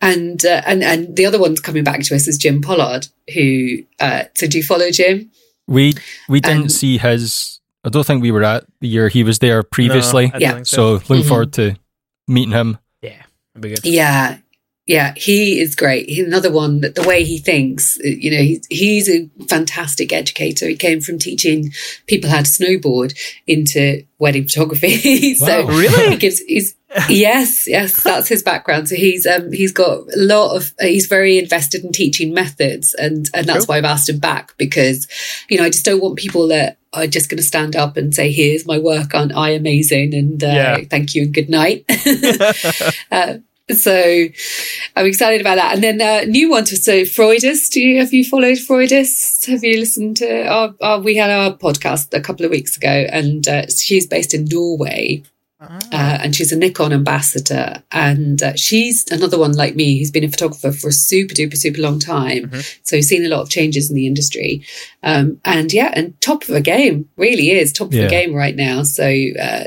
And uh, and and the other one's coming back to us is Jim Pollard, who uh, so do you follow Jim? We we didn't Um, see his. I don't think we were at the year he was there previously. No, I Yeah. think so looking Mhm. forward to meeting him. yeah, it'd be good. Yeah. Yeah, he is great. He's another one that the way he thinks, uh, you know, he's, he's a fantastic educator. He came from teaching people how to snowboard into wedding photography. so Wow. Really? he gives, he's, yes, yes, that's his background. So he's, um, he's got a lot of, uh, he's very invested in teaching methods. And, and that's Cool. why I've asked him back because, you know, I just don't want people that are just going to stand up and say, here's my work, aren't I amazing? And, uh, Yeah. thank you and good night. uh, so I'm excited about that. And then uh, new one to so Freudus. Do you have you followed Freudus? Have you listened to our, our we had our podcast a couple of weeks ago, and uh, she's based in Norway. Ah. Uh, and she's a Nikon ambassador, and uh, she's another one like me who's been a photographer for a super duper super long time. Mhm. So seen a lot of changes in the industry, um, and yeah, and top of the game really is top of Yeah. the game right now. So uh,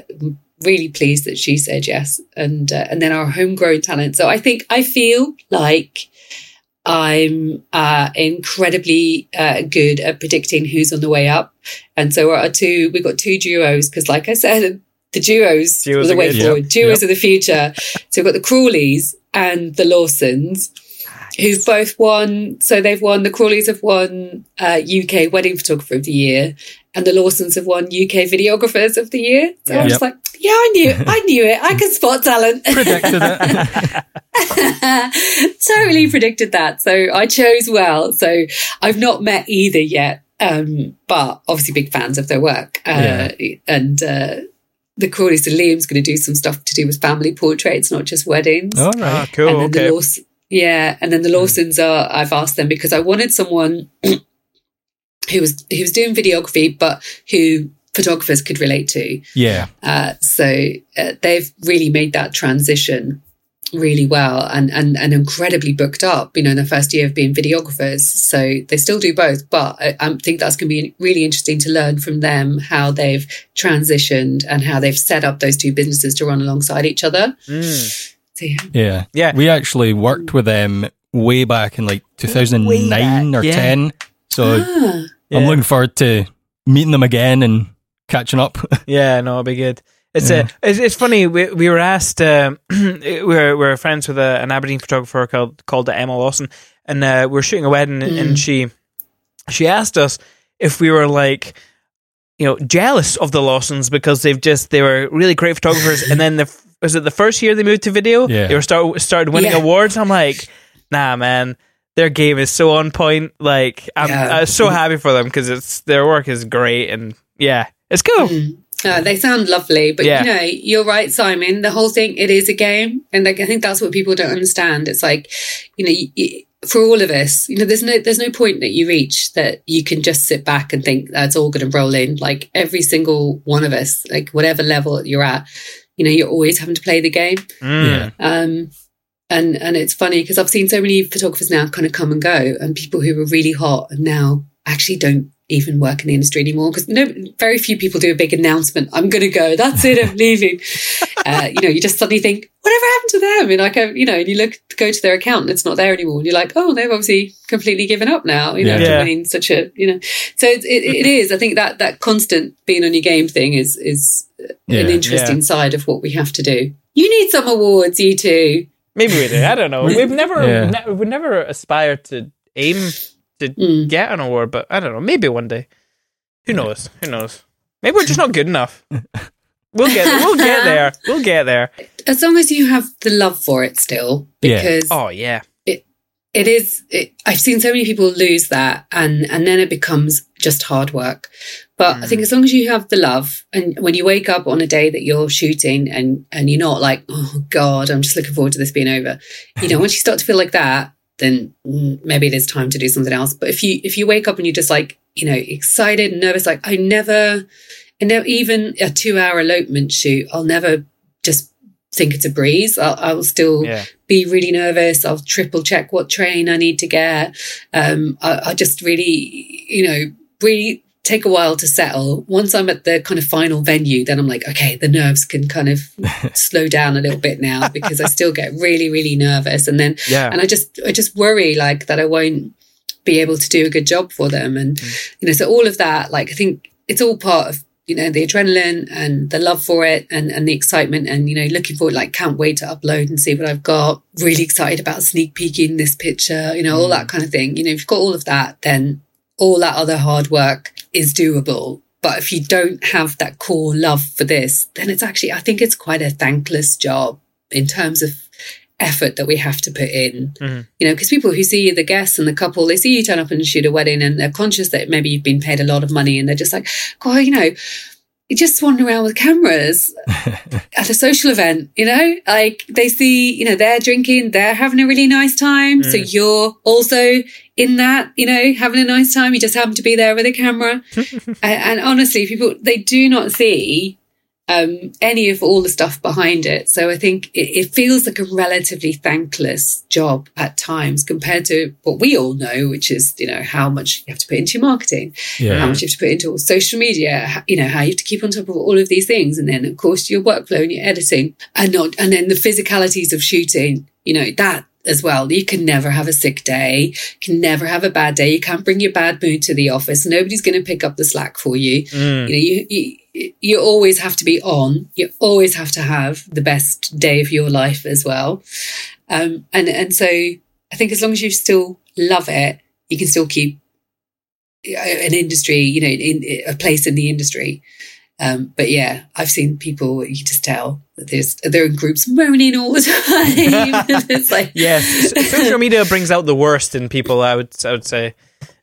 really pleased that she said yes, and uh, and then our homegrown talent. So I think I feel like I'm uh, incredibly uh, good at predicting who's on the way up, and so our two we've got two duos because, like I said, the duos, Duos are the way good. forward. Yep. Duos of the future. so we've got the Crawleys and the Lawsons. Who've both won? So they've won. The Crawleys have won uh, UK Wedding Photographer of the Year, and the Lawsons have won UK Videographers of the Year. So Yeah. I'm just like, yeah, I knew, I knew it. I could spot talent. Predicted it. totally predicted that. So I chose well. So I've not met either yet, um, but obviously big fans of their work. Uh, And uh, the Crawleys and Liam's going to do some stuff to do with family portraits, not just weddings. All Ah, right. cool. and then Okay. the Laws- yeah, and then the Lawsons are. I've asked them because I wanted someone who was who was doing videography, but who photographers could relate to. Yeah. Uh, so uh, they've really made that transition really well and, and, and incredibly booked up, you know, in the first year of being videographers. So they still do both, but I, I think that's going to be really interesting to learn from them how they've transitioned and how they've set up those two businesses to run alongside each other. Mm. So yeah. Yeah. Yeah. We actually worked with them way back in like 2009 or yeah. 10. So Ah, I'm Yeah. looking forward to meeting them again and catching up. Yeah, no, it'll be good. It's Yeah. uh, it's, it's funny. We, we were asked. Um, we're we're friends with a, an Aberdeen photographer called called Emma Lawson, and uh, we are shooting a wedding, Mm. and she she asked us if we were like, you know, jealous of the Lawsons because they've just they were really great photographers, and then the was it the first year they moved to video, Yeah. they were start started winning Yeah. awards. I'm like, nah, man. Their game is so on point. Like I'm, Yeah. I'm so happy for them because it's their work is great and yeah, it's cool. Mm. Uh, they sound lovely, but Yeah. you know, you're right, Simon. The whole thing, it is a game, and like I think that's what people don't understand. It's like, you know, y y for all of us, you know, there's no there's no point that you reach that you can just sit back and think that's all going to roll in. Like every single one of us, like whatever level you're at, you know, you're always having to play the game. Mm. Yeah. Um, and and it's funny because I've seen so many photographers now kind of come and go, and people who were really hot and now actually don't even work in the industry anymore because no, very few people do a big announcement. I'm going to go. That's it. I'm leaving. uh, you know, you just suddenly think, whatever happened to them? And like, uh, you know, and you look go to their account and it's not there anymore. And you're like, oh, they've obviously completely given up now. You know, Yeah. after Yeah. such a, you know, so it, it, it is. I think that that constant being on your game thing is is Yeah. an interesting Yeah. side of what we have to do. You need some awards, you two. Maybe we do. I don't know. We've never, Yeah. ne- we've never aspired to aim to Mm. get an award, but I don't know. Maybe one day. Who knows? Who knows? Maybe we're just not good enough. We'll get. We'll get there. We'll get there. as long as you have the love for it still Yeah. because Oh yeah. it it is it, i've seen so many people lose that and and then it becomes just hard work. But I think as long as you have the love and when you wake up on a day that you're shooting and, and you're not like, oh God, I'm just looking forward to this being over. You know, once you start to feel like that, then mm, maybe it is time to do something else. But if you, if you wake up and you're just like, you know, excited and nervous, like I never, and now even a two hour elopement shoot, I'll never just think it's a breeze. I'll, I'll still Yeah. be really nervous. I'll triple check what train I need to get. Um, I, I just really, you know, really take a while to settle. Once I'm at the kind of final venue, then I'm like, okay, the nerves can kind of slow down a little bit now because I still get really, really nervous. And then, Yeah. and I just, I just worry like that I won't be able to do a good job for them. And, mm. you know, so all of that, like, I think it's all part of, you know, the adrenaline and the love for it and, and the excitement and, you know, looking forward, like, can't wait to upload and see what I've got. Really excited about sneak peeking this picture, you know, all mm. that kind of thing. You know, if you've got all of that, then all that other hard work is doable. But if you don't have that core love for this, then it's actually, I think it's quite a thankless job in terms of effort that we have to put in. Mm-hmm. You know, because people who see you the guests and the couple, they see you turn up and shoot a wedding and they're conscious that maybe you've been paid a lot of money and they're just like, God, you know, you just wandering around with cameras at a social event, you know, like they see, you know, they're drinking, they're having a really nice time. So mm. you're also in that, you know, having a nice time. You just happen to be there with a camera. and, and honestly, people, they do not see um, any of all the stuff behind it. So I think it, it feels like a relatively thankless job at times compared to what we all know, which is, you know, how much you have to put into your marketing, Yeah. how much you have to put into social media, you know, how you have to keep on top of all of these things. And then of course your workflow and your editing and not, and then the physicalities of shooting, you know, that as well. You can never have a sick day, can never have a bad day. You can't bring your bad mood to the office. Nobody's going to pick up the slack for you. You know, you, you you always have to be on. You always have to have the best day of your life as well. Um, and and so I think as long as you still love it, you can still keep uh, an industry, you know, in, a place in the industry. Um, but yeah, I've seen people. You just tell that there's they're in groups moaning all the time. it's like Yes, social media brings out the worst in people. I would, I would say,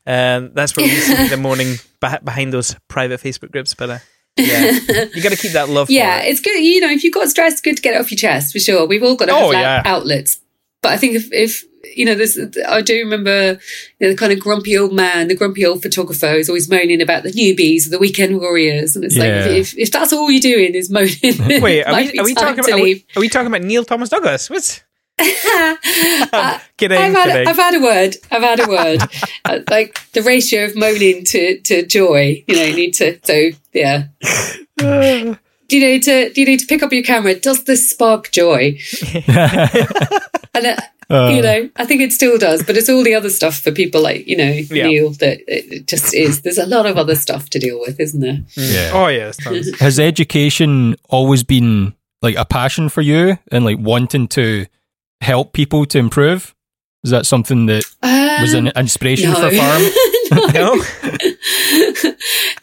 um, that's what we see the morning behind those private Facebook groups. But uh, yeah, you got to keep that love. Yeah, it. it's good. You know, if you've got stress, it's good to get it off your chest for sure. We've all got to have Oh, yeah. outlets. But I think if, if you know, there's, I do remember you know, the kind of grumpy old man, the grumpy old photographer who's always moaning about the newbies, the weekend warriors, and it's Yeah. like if, if that's all you're doing is moaning, Wait, are we, are we talking about are we, are we talking about Neil Thomas Douglas? What's kidding? I've had, kidding. I've had a word. I've had a word. Uh, like the ratio of moaning to, to joy. You know, you need to. So yeah. Do you need to? Do you need to pick up your camera? Does this spark joy? and uh, you know, I think it still does, but it's all the other stuff for people like you know Neil that it just is. There's a lot of other stuff to deal with, isn't there? yeah. oh yes, tons. Has education always been like a passion for you and like wanting to help people to improve? Is that something that was an inspiration no. for Farm? no,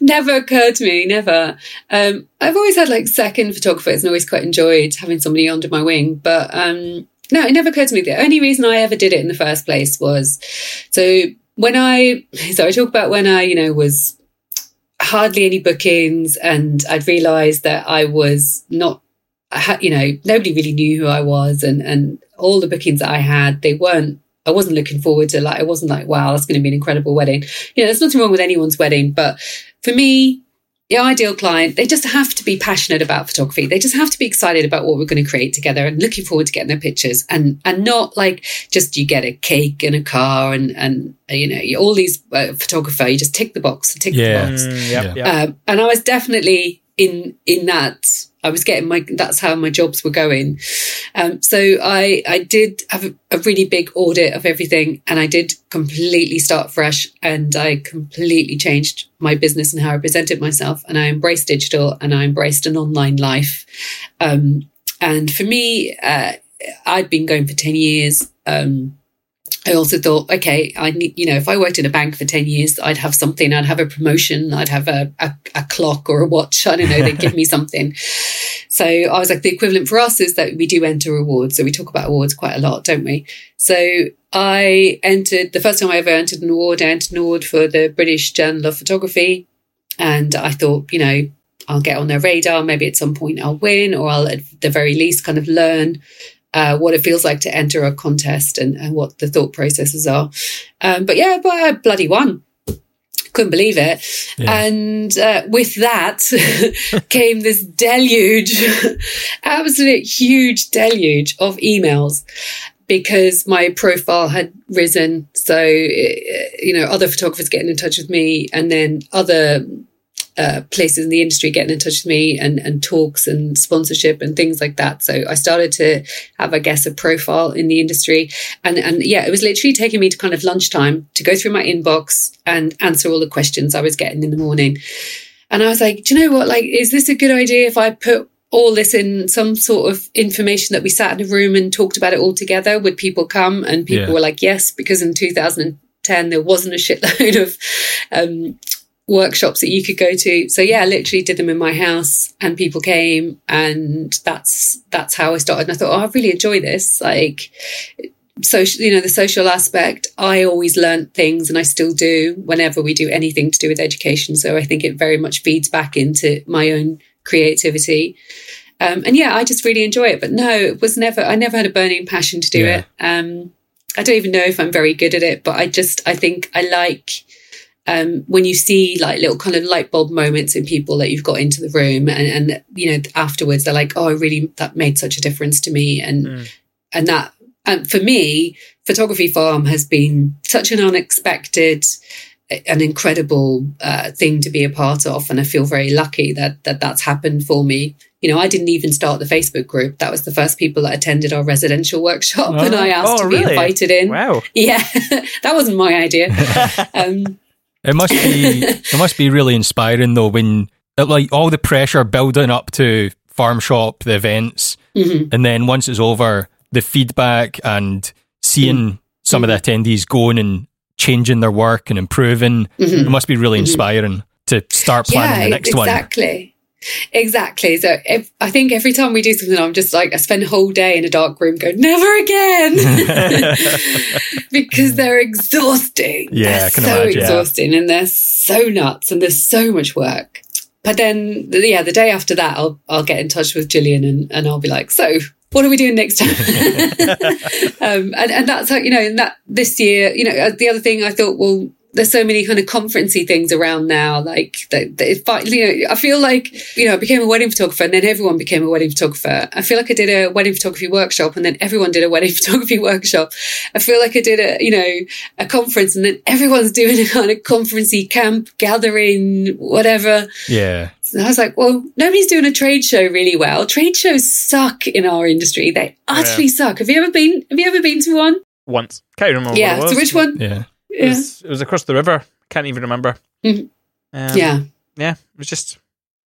never occurred to me. Never. Um, I've always had like second photographers and always quite enjoyed having somebody under my wing. But um, no, it never occurred to me. The only reason I ever did it in the first place was so when I so I talk about when I you know was hardly any bookings and I'd realised that I was not. I had, you know, nobody really knew who I was, and and all the bookings that I had, they weren't. I wasn't looking forward to like. I wasn't like, wow, that's going to be an incredible wedding. You know, there's nothing wrong with anyone's wedding, but for me, the ideal client, they just have to be passionate about photography. They just have to be excited about what we're going to create together and looking forward to getting their pictures and, and not like just you get a cake and a car and, and, you know, you- all these uh, photographer, you just tick the box, tick Yeah. the box. Mm, yep, Yeah. yep. Um, and I was definitely in in that. I was getting my. That's how my jobs were going. Um, so I I did have a, a really big audit of everything, and I did completely start fresh, and I completely changed my business and how I presented myself, and I embraced digital, and I embraced an online life. Um, and for me, uh, I'd been going for ten years. Um, I also thought, okay, I need, you know, if I worked in a bank for 10 years, I'd have something, I'd have a promotion, I'd have a, a, a clock or a watch. I don't know, they'd give me something. So I was like, the equivalent for us is that we do enter awards. So we talk about awards quite a lot, don't we? So I entered, the first time I ever entered an award, I entered an award for the British Journal of Photography. And I thought, you know, I'll get on their radar. Maybe at some point I'll win, or I'll at the very least kind of learn uh, what it feels like to enter a contest and, and what the thought processes are. Um, but yeah, but I bloody won. Couldn't believe it. Yeah. And uh, with that came this deluge, absolute huge deluge of emails because my profile had risen. So, you know, other photographers getting in touch with me and then other uh, places in the industry getting in touch with me and, and talks and sponsorship and things like that. So I started to have, I guess, a profile in the industry. And, and yeah, it was literally taking me to kind of lunchtime to go through my inbox and answer all the questions I was getting in the morning. And I was like, do you know what? Like, is this a good idea if I put all this in some sort of information that we sat in a room and talked about it all together? Would people come? And people yeah. were like, yes, because in 2010, there wasn't a shitload of um, workshops that you could go to. So yeah, I literally did them in my house and people came and that's, that's how I started. And I thought, oh, I really enjoy this. Like, social, you know, the social aspect, I always learned things and I still do whenever we do anything to do with education. So I think it very much feeds back into my own creativity. Um, and yeah, I just really enjoy it. But no, it was never, I never had a burning passion to do yeah. it. Um, I don't even know if I'm very good at it, but I just, I think I like, um, when you see like little kind of light bulb moments in people that you've got into the room and, and you know afterwards they're like oh really that made such a difference to me. And mm. and that and for me photography farm has been such an unexpected an incredible uh, thing to be a part of. And i feel very lucky that, that that's happened for me. You know i didn't even start the facebook group. That was the first people that attended our residential workshop oh, and i asked oh, to be invited in. Wow. Yeah that wasn't my idea. Um, it must be it must be really inspiring though when like all the pressure building up to farm shop, the events, mm-hmm. and then once it's over, the feedback and seeing mm-hmm. some of the attendees going and changing their work and improving, mm-hmm. it must be really mm-hmm. inspiring to start planning yeah, the next exactly. one. Exactly. Exactly. So if, I think every time we do something, I'm just like, I spend a whole day in a dark room going, never again. because they're exhausting. Yeah, they're so imagine. exhausting and they're so nuts and there's so much work. But then, yeah, the day after that, I'll, I'll get in touch with Gillian and, and I'll be like, so what are we doing next time? um, and, and that's how, you know, and that this year, you know, uh, the other thing I thought, well, there's so many kind of conferencey things around now. Like that, that you know, I feel like, you know, I became a wedding photographer and then everyone became a wedding photographer. I feel like I did a wedding photography workshop and then everyone did a wedding photography workshop. I feel like I did a, you know, a conference and then everyone's doing a kind of conferencey camp gathering, whatever. Yeah. And I was like, well, nobody's doing a trade show really well. Trade shows suck in our industry. They utterly yeah. suck. Have you ever been, have you ever been to one? Once. Can't remember. Yeah. So which one? Yeah. It, was, it was across the river. Can't even remember. Mm-hmm. Um, yeah, yeah. It was just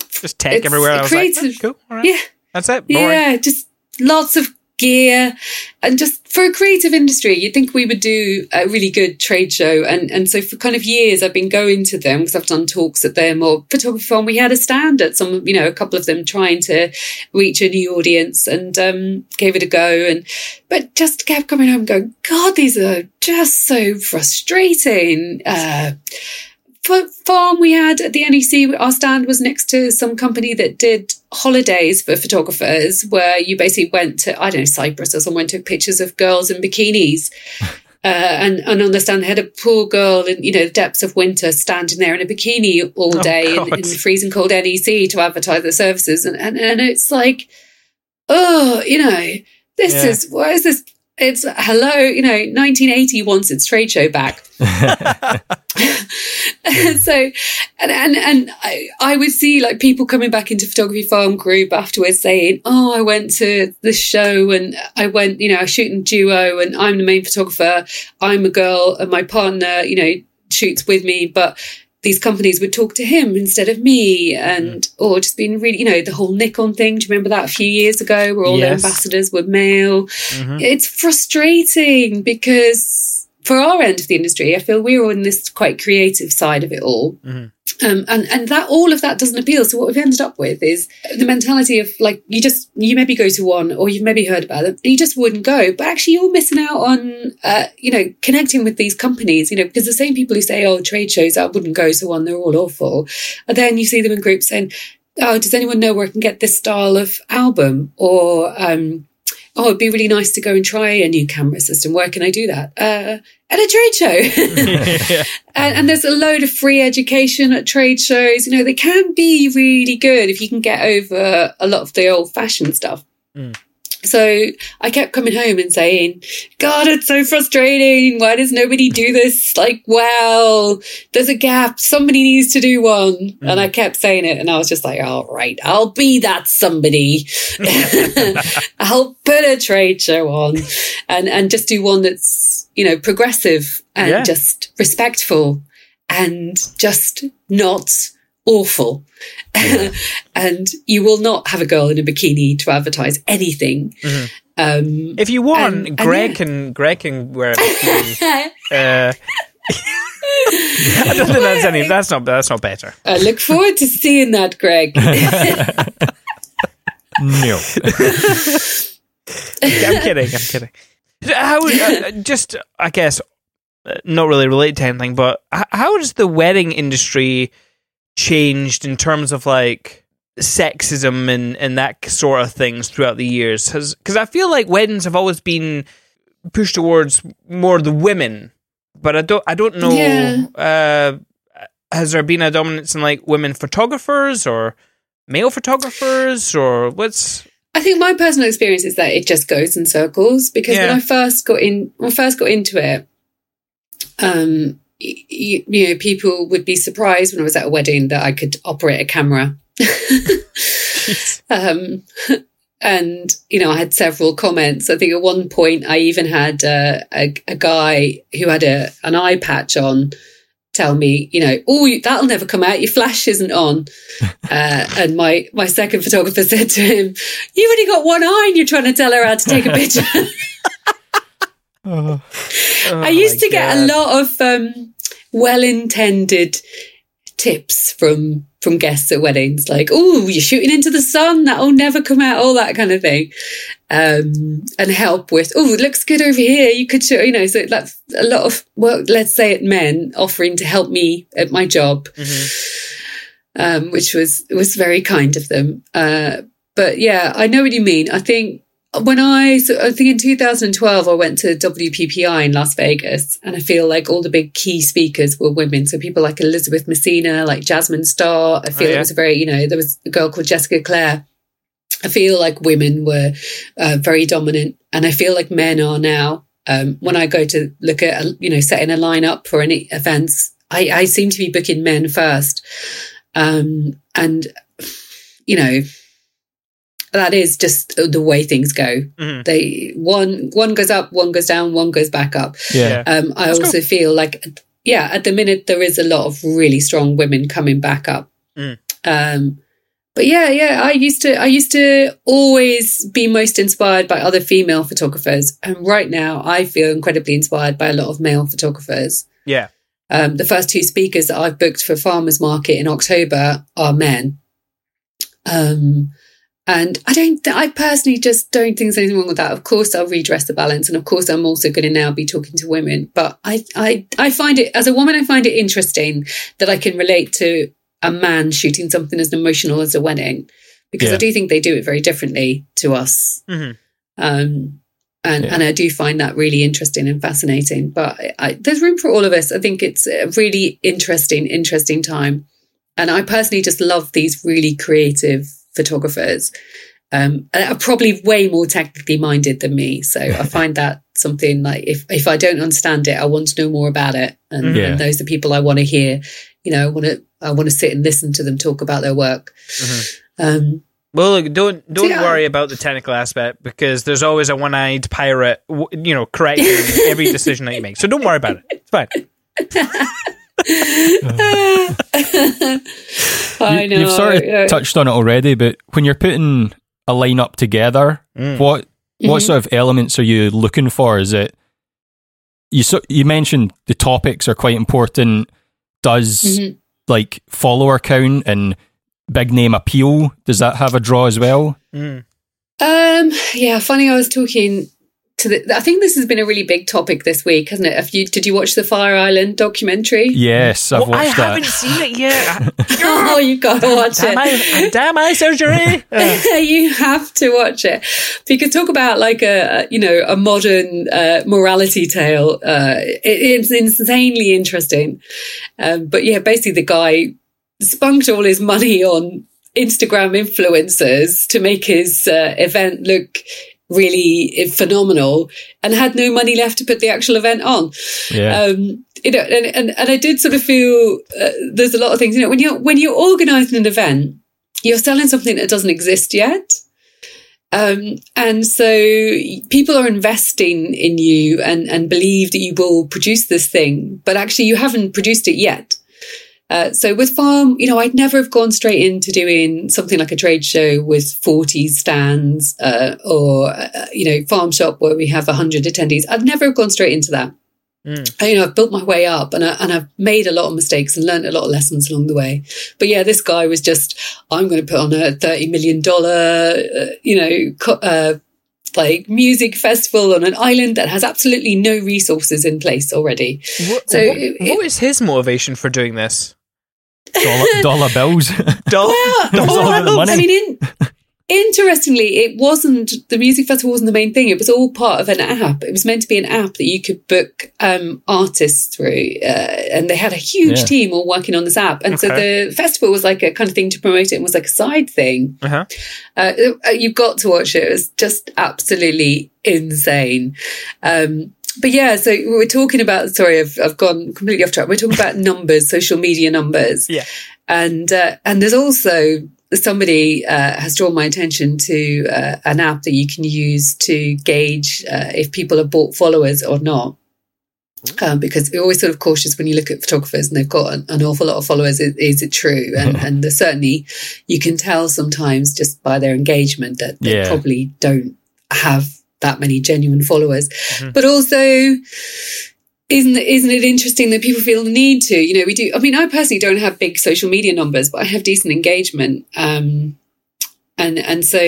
just tech it's everywhere. I was creative, like, oh, cool. Right. Yeah, that's it. Boring. Yeah, just lots of gear. And just for a creative industry you'd think we would do a really good trade show. And and so for kind of years I've been going to them because I've done talks at them or photography on we had a stand at some you know a couple of them trying to reach a new audience and um, gave it a go. And but just kept coming home going god these are just so frustrating. Uh, farm we had at the NEC, our stand was next to some company that did holidays for photographers where you basically went to, I don't know, Cyprus or someone took pictures of girls in bikinis. Uh, and, and on the stand, they had a poor girl in, you know, the depths of winter standing there in a bikini all oh, day oh, in, in, the freezing cold NEC to advertise their services. And, and, and it's like, oh, you know, this yeah. is, what is this it's hello, you know, 1980 wants its trade show back. so, and, and, and I, I would see like people coming back into photography farm group afterwards saying, Oh, I went to the show and I went, you know, I shoot in duo and I'm the main photographer. I'm a girl and my partner, you know, shoots with me, but these companies would talk to him instead of me and or just being really you know the whole Nikon thing do you remember that a few years ago where all Yes. the ambassadors were male Mhm. it's frustrating because for our end of the industry I feel we're on this quite creative side of it all Mhm. um, and and that all of that doesn't appeal. So what we've ended up with is the mentality of like you just you maybe go to one or you've maybe heard about them and you just wouldn't go, but actually you're missing out on uh, you know connecting with these companies. You know because the same people who say oh trade shows I wouldn't go to one they're all awful, and then you see them in groups saying oh does anyone know where I can get this style of album or um, oh it'd be really nice to go and try a new camera system. Where can I do that? Uh, at a trade show. and, and there's a load of free education at trade shows. You know, they can be really good if you can get over a lot of the old fashioned stuff. Mm. So I kept coming home and saying, God, it's so frustrating. Why does nobody do this? Like, well, there's a gap. Somebody needs to do one. And I mm. kept saying it. And I was just like, all right, I'll be that somebody. I'll put a trade show on and, and just do one that's, you know, progressive and Yeah. just respectful and just not awful. and you will not have a girl in a bikini to advertise anything. Um, If you want, And- and Greg yeah. can Greg can wear a bikini. uh, I don't think that's any. That's not. That's not better. I look forward to seeing that, Greg. No. I'm kidding. I'm kidding. How? Uh, just, I guess, uh, not really related to anything, but how does the wedding industry changed in terms of like sexism and and that sort of things throughout the years? Has because I feel like weddings have always been pushed towards more the women, but I don't. I don't know. Yeah. Uh, has there been a dominance in like women photographers or male photographers or what's? I think my personal experience is that it just goes in circles because Yeah. when I first got in, when I first got into it, um, y- y- you know, people would be surprised when I was at a wedding that I could operate a camera. um, and you know, I had several comments. I think at one point I even had uh, a, a guy who had a an eye patch on tell me, you know, oh, that'll never come out. Your flash isn't on. Uh, and my my second photographer said to him, "You've only got one eye, and you're trying to tell her how to take a picture." Oh I used to get a lot of um, well-intended tips from from guests at weddings, like, "Oh, you're shooting into the sun; that'll never come out," all that kind of thing, um, and help with, "Oh, it looks good over here. You could show," you know. So that's a lot of well, let's say it men offering to help me at my job, um, which was was very kind of them. Uh, but yeah, I know what you mean. I think when I, so I think in 2012, I went to WPPI in Las Vegas, and I feel like all the big key speakers were women. So people like Elizabeth Messina, like Jasmine Star. I feel yeah. it was a very, you know, there was a girl called Jessica Claire. I feel like women were uh, very dominant, and I feel like men are now. Um, when I go to look at, you know, setting a lineup for any events, I, I seem to be booking men first. Um, and, you know, that is just the way things go. Mhm. They one one goes up, one goes down, one goes back up. Yeah. Um, I That's also feel like, yeah, at the minute there is a lot of really strong women coming back up. Mm. Um, but yeah, yeah, I used to, I used to always be most inspired by other female photographers, and right now I feel incredibly inspired by a lot of male photographers. Yeah. Um, the first two speakers that I've booked for Farmers Market in October are men. Um, and I don't, th- I personally just don't think there's anything wrong with that. Of course, I'll redress the balance. And of course, I'm also going to now be talking to women. But I, I, I find it, as a woman, I find it interesting that I can relate to a man shooting something as emotional as a wedding because I do think they do it very differently to us. Mhm. Um, and, Yeah. and I do find that really interesting and fascinating. But I, I, there's room for all of us. I think it's a really interesting, interesting time. And I personally just love these really creative photographers. Um, and are probably way more technically minded than me. So I find that something like if, if I don't understand it, I want to know more about it. And, Yeah. and those are people I want to hear. You know, I want to I want to sit and listen to them talk about their work. Um, Well, look, don't don't yeah. worry about the technical aspect because there's always a one-eyed pirate, you know, correcting every decision that you make. So don't worry about it. It's fine. I know. You, have sort of yeah. touched on it already, but when you're putting a lineup together, what what Mhm. sort of elements are you looking for? Is it you? So, you mentioned the topics are quite important. Does Mhm. like follower count and big name appeal? Does that have a draw as well? Mm. Um, yeah, funny. I was talking to the. I think this has been a really big topic this week, hasn't it? Have you? Did you watch the Fire Island documentary? Yes, I've Well, I watched that. haven't seen it yet. Oh, you got to watch damn, it. eye, damn eye surgery. Uh, you have to watch it because talk about like a you know a modern uh, morality tale. Uh, it, it's insanely interesting. Um, but yeah, basically the guy spunked all his money on Instagram influencers to make his uh, event look really phenomenal and had no money left to put the actual event on yeah, um, you know, and, and, and I did sort of feel uh, there's a lot of things, you know, when you're, when you're organizing an event, you're selling something that doesn't exist yet. Um, and so people are investing in you and, and believe that you will produce this thing, but actually you haven't produced it yet. Uh, so with farm, you know, I'd never have gone straight into doing something like a trade show with 40 stands, uh, or, uh, you know, farm shop where we have 100 attendees. I'd never have gone straight into that. Mm. I, you know, I've built my way up and, I, and I've made a lot of mistakes and learned a lot of lessons along the way. But yeah, this guy was just, I'm going to put on a $30 million, uh, you know, co- uh, like music festival on an island that has absolutely no resources in place already. What, So what- it- what is his motivation for doing this? dollar, dollar bills. Dollar, Well, That's all of money. I mean, in, interestingly, it wasn't the music festival wasn't the main thing. It was all part of an app. It was meant to be an app that you could book um, artists through, uh, and they had a huge Yeah. team all working on this app. And so the festival was like a kind of thing to promote it, and was like a side thing. Uh-huh. Uh, uh, you've got to watch it. It was just absolutely insane. Um, but yeah, so we're talking about. Sorry, I've, I've gone completely off track. We're talking about numbers, social media numbers. Yeah. and uh, and there's also somebody uh, has drawn my attention to uh, an app that you can use to gauge uh, if people have bought followers or not. Um, because we're always sort of cautious when you look at photographers and they've got an, an awful lot of followers. Is, is it true? And, and there's certainly you can tell sometimes just by their engagement that they Yeah. probably don't have that many genuine followers. Mhm. But also, isn't it, isn't it interesting that people feel the need to? You know, we do. I mean, I personally don't have big social media numbers, but I have decent engagement. Um, and and so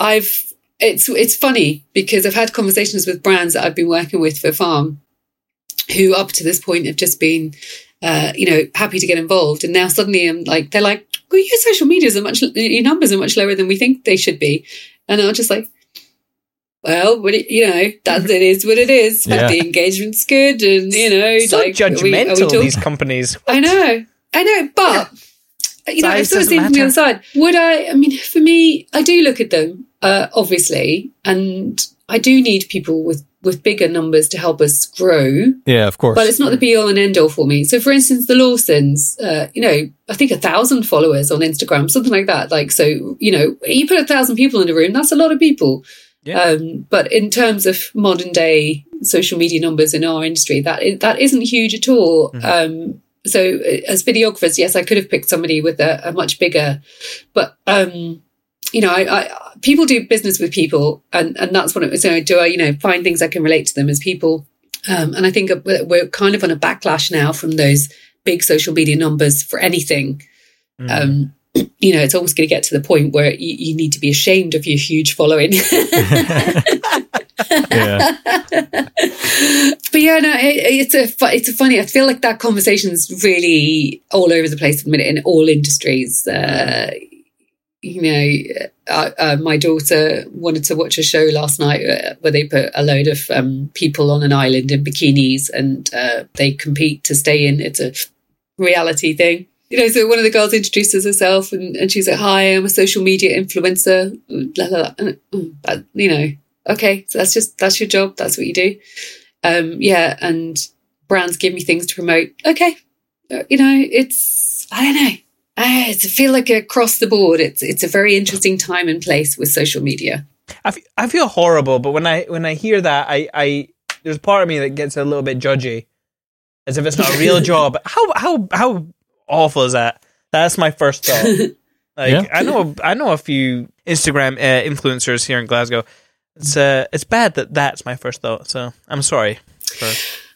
I've it's it's funny because I've had conversations with brands that I've been working with for farm, who up to this point have just been, uh, you know, happy to get involved, and now suddenly I'm like, they're like, well, your social medias are much, your numbers are much lower than we think they should be, and I'm just like. Well, what it, you know, that it is what it is. But Yeah. the engagement's good, and you know, So like are we- are we judgmental, talking- these companies. I know, I know, but you know, I Size sort of doesn't from the other side. Would I? I mean, for me, I do look at them, uh, obviously, and I do need people with with bigger numbers to help us grow. yeah, of course. But it's not the be all and end all for me. So, for instance, the Lawsons, uh, you know, I think a thousand followers on Instagram, something like that. Like, so you know, you put a thousand people in a room, that's a lot of people. Yeah. Um, but in terms of modern day social media numbers in our industry, that is, that isn't huge at all. Um, so uh, as videographers, yes, I could have picked somebody with a, a much bigger, but um, you know, I, I people do business with people, and and that's what it was. So do I, you know, find things I can relate to them as people, um, and I think we're we're kind of on a backlash now from those big social media numbers for anything. Um, you know, it's almost going to get to the point where you, you need to be ashamed of your huge following. yeah. but yeah, no, it, it's a it's a funny. I feel like that conversation is really all over the place at the minute in all industries. Uh, you know, uh, uh, my daughter wanted to watch a show last night uh, where they put a load of um, people on an island in bikinis and uh, they compete to stay in. It's a reality thing. You know, so one of the girls introduces herself and, and she's like, Hi, I'm a social media influencer. Blah, blah, blah. And, but, you know, okay, so that's just, that's your job. That's what you do. Um, yeah. And brands give me things to promote. Okay. Uh, you know, it's, I don't know. I, I feel like across the board, it's, it's a very interesting time and place with social media. I, f- I feel horrible, but when I when I hear that, I, I there's part of me that gets a little bit judgy as if it's not a real job. How how how awful is that? That's my first thought. Like Yeah. I know I know a few Instagram uh, influencers here in Glasgow. It's uh it's bad that that's my first thought. So I'm sorry. For,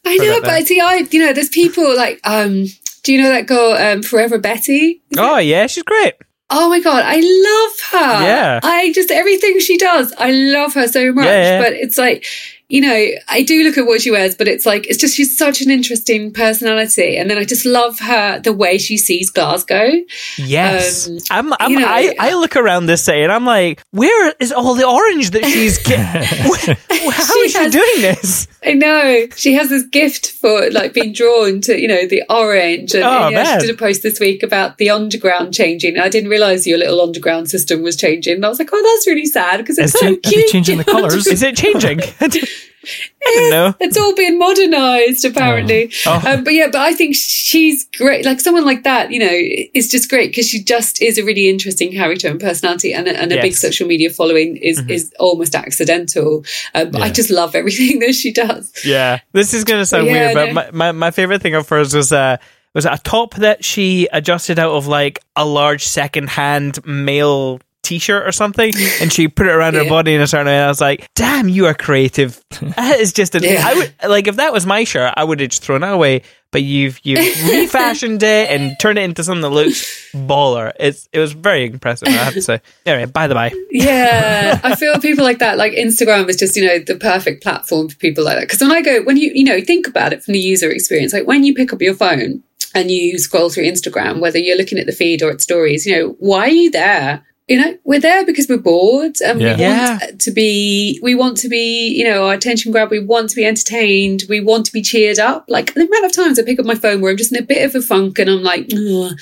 I know, that then. but see, I you know, there's people like um. Do you know that girl, um, Forever Betty? oh yeah, she's great. Oh my god, I love her. Yeah. I just everything she does, I love her so much. Yeah, yeah. But it's like, you know, I do look at what she wears, but it's like it's just she's such an interesting personality, and then I just love her the way she sees Glasgow. Yes, Um, I'm. I'm you know, I, I look around this day and I'm like, where is all the orange that she's getting? How She is she doing this? I know she has this gift for like being drawn to you know the orange, and, Oh, and, yeah, man. she did a post this week about the underground changing. I didn't realize your little underground system was changing, and I was like, oh, that's really sad because it's Is so it- cute. changing the colours? Is it changing? Don't know. it's all been modernized apparently Oh. Um, but yeah but i think she's great like someone like that you know is just great because she just is a really interesting character and personality and a, and a big Yes. Mm-hmm. social media following is is almost accidental um, but i just love everything that she does Yeah, this is going to sound Yeah, weird, but no. my, my, my favorite thing of hers was uh, was a top that she adjusted out of like a large second hand male t-shirt or something, and she put it around her body in a certain way. And I was like, "Damn, you are creative." That is just a. Yeah. I would like if that was my shirt, I would have just thrown it away. But you've you've refashioned it and turned it into something that looks baller. It's it was very impressive. I have to say. Anyway, by the by, yeah i feel people like that like instagram is just you know the perfect platform for people like that because when i go when you you know think about it from the user experience like when you pick up your phone and you scroll through instagram whether you're looking at the feed or at stories you know why are you there you know we're there because we're bored and Yeah. we Yeah. want to be we want to be you know our attention grab we want to be entertained we want to be cheered up like the amount of times i pick up my phone where i'm just in a bit of a funk and i'm like Ugh. and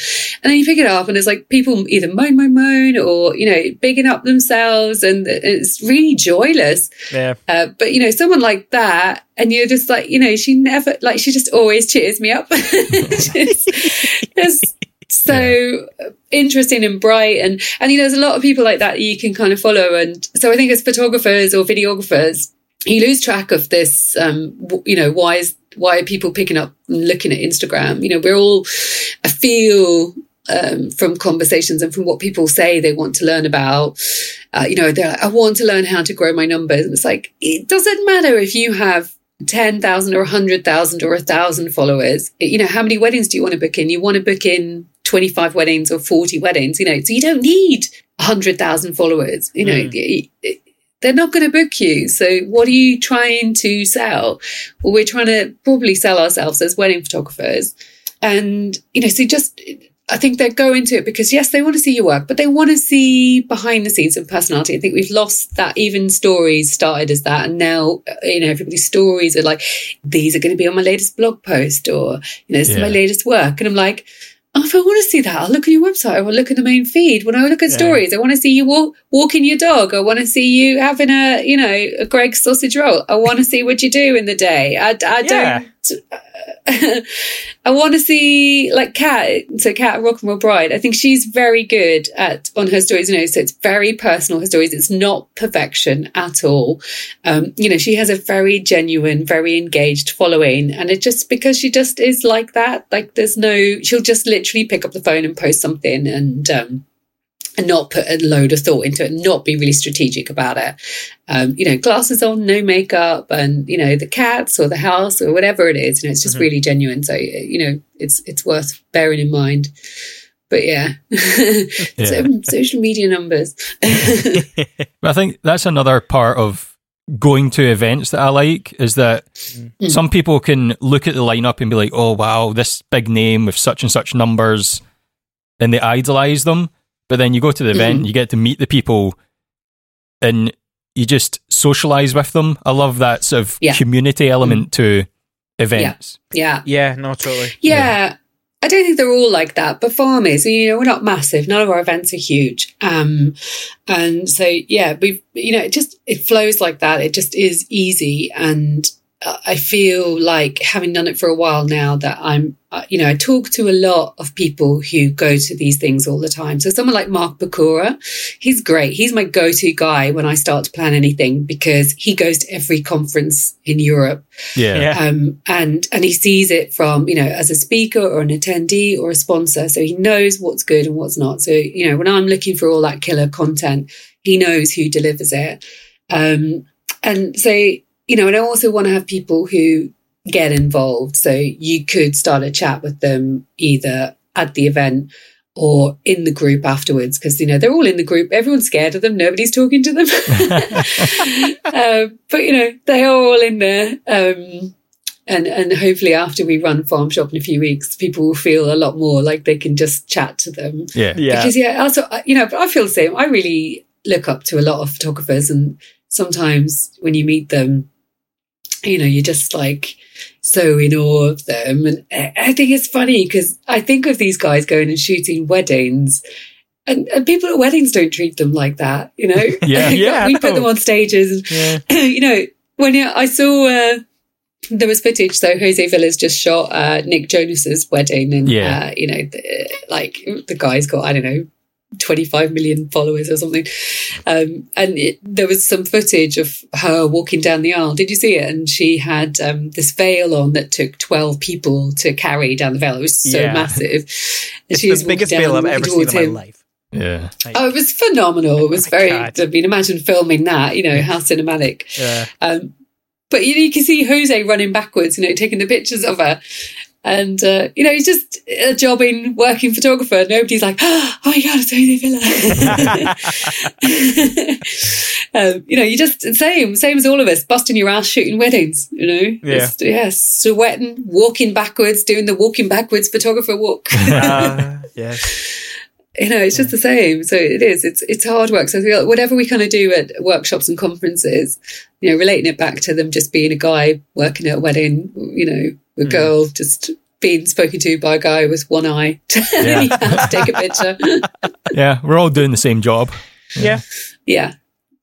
then you pick it up and it's like people either moan moan moan or you know bigging up themselves and it's really joyless yeah, uh, but you know someone like that and you're just like you know she never like she just always cheers me up She's just so interesting and bright and and you know there's a lot of people like that you can kind of follow and so i think as photographers or videographers you lose track of this um you know why is why are people picking up and looking at instagram you know we're all i feel um, from conversations and from what people say they want to learn about uh, you know they're like, i want to learn how to grow my numbers and it's like it doesn't matter if you have 10,000 or 100,000 or 1,000 followers. You know, how many weddings do you want to book in? You want to book in 25 weddings or 40 weddings, you know, so you don't need 100,000 followers. You know, y- they're not going to book you. So what are you trying to sell? Well, we're trying to probably sell ourselves as wedding photographers. And, you know, so just, I think they go into it because yes, they want to see your work, but they want to see behind the scenes and personality. I think we've lost that. Even stories started as that, and now uh, you know everybody's stories are like these are going to be on my latest blog post or you know this is my latest work, and I'm like. Oh, if I want to see that, I'll look at your website. I will look at the main feed. When I look at Yeah. stories, I want to see you walk, walking your dog. I want to see you having a, you know, a Greggs sausage roll. I want to see what you do in the day. I, I Yeah. don't. I want to see like Kat, so Kat Rock and Roll Bride. I think she's very good at on her stories. You know, so it's very personal. Her stories. It's not perfection at all. Um, you know, she has a very genuine, very engaged following, and it just because she just is like that. Like there's no, she'll just literally pick up the phone and post something and. um and not put a load of thought into it, not be really strategic about it. Um, you know, glasses on, no makeup, and you know the cats or the house or whatever it is. You know, it's just really genuine. So you know, it's it's worth bearing in mind. But yeah, so, social media numbers. I think that's another part of going to events that I like is that some people can look at the lineup and be like, oh, wow, this big name with such and such numbers, and they idolize them. But then you go to the event, you get to meet the people, and you just socialize with them. I love that sort of Yeah. community element to events. yeah, yeah, Yeah, no, totally. Yeah. I don't think they're all like that, but farm is, you know, we're not massive. None of our events are huge. Um, and so, yeah, we, you know, it just, it flows like that. It just is easy. And I feel like having done it for a while now that I'm, uh, you know, I talk to a lot of people who go to these things all the time. So someone like Mark Bakura, he's great. He's my go-to guy when I start to plan anything because he goes to every conference in Europe. Yeah. Yeah. Um, and, and he sees it from, you know, as a speaker or an attendee or a sponsor. So he knows what's good and what's not. So, you know, when I'm looking for all that killer content, he knows who delivers it. Um, and so, you know, and I also want to have people who get involved. So you could start a chat with them either at the event or in the group afterwards because you know they're all in the group everyone's scared of them nobody's talking to them um, but you know they are all in there um, and and hopefully after we run farm shop in a few weeks people will feel a lot more like they can just chat to them Yeah. Yeah. because yeah also uh, you know but i feel the same i really look up to a lot of photographers and sometimes when you meet them you know you're just like so in awe of them and i think it's funny because i think of these guys going and shooting weddings and, and people at weddings don't treat them like that you know Yeah. Yeah, we put them on stages and Yeah. you know, when I saw uh, there was footage, so Jose Villa's just shot uh, Nick Jonas's wedding, and Yeah. uh, you know, the, like the guy's got I don't know. 25 million followers or something. Um, and it, there was some footage of her walking down the aisle. Did you see it? And she had um, this veil on that took 12 people to carry down the veil. It was so Yeah. massive. And It's she was the biggest veil I've ever seen in towards my him. life. Yeah. Oh, it was phenomenal. It was my very, God. I mean, imagine filming that, you know, how cinematic. Yeah. Um, but you, know, you can see Jose running backwards, you know, taking the pictures of her. And, uh, you know, he's just a jobbing, working photographer. Nobody's like, oh my God, it's Jose Villa. um, you know, you just, same, same as all of us, busting your ass shooting weddings, you know? Yeah. Just, yeah, sweating, walking backwards, doing the walking backwards photographer walk. Uh, yes. you know, it's just the same. So it is. It's it's hard work. So I feel like whatever we kind of do at workshops and conferences, you know, relating it back to them just being a guy working at a wedding, you know, a Mm. girl just being spoken to by a guy with one eye Yeah. you have to take a picture. Yeah. We're all doing the same job. Yeah. yeah.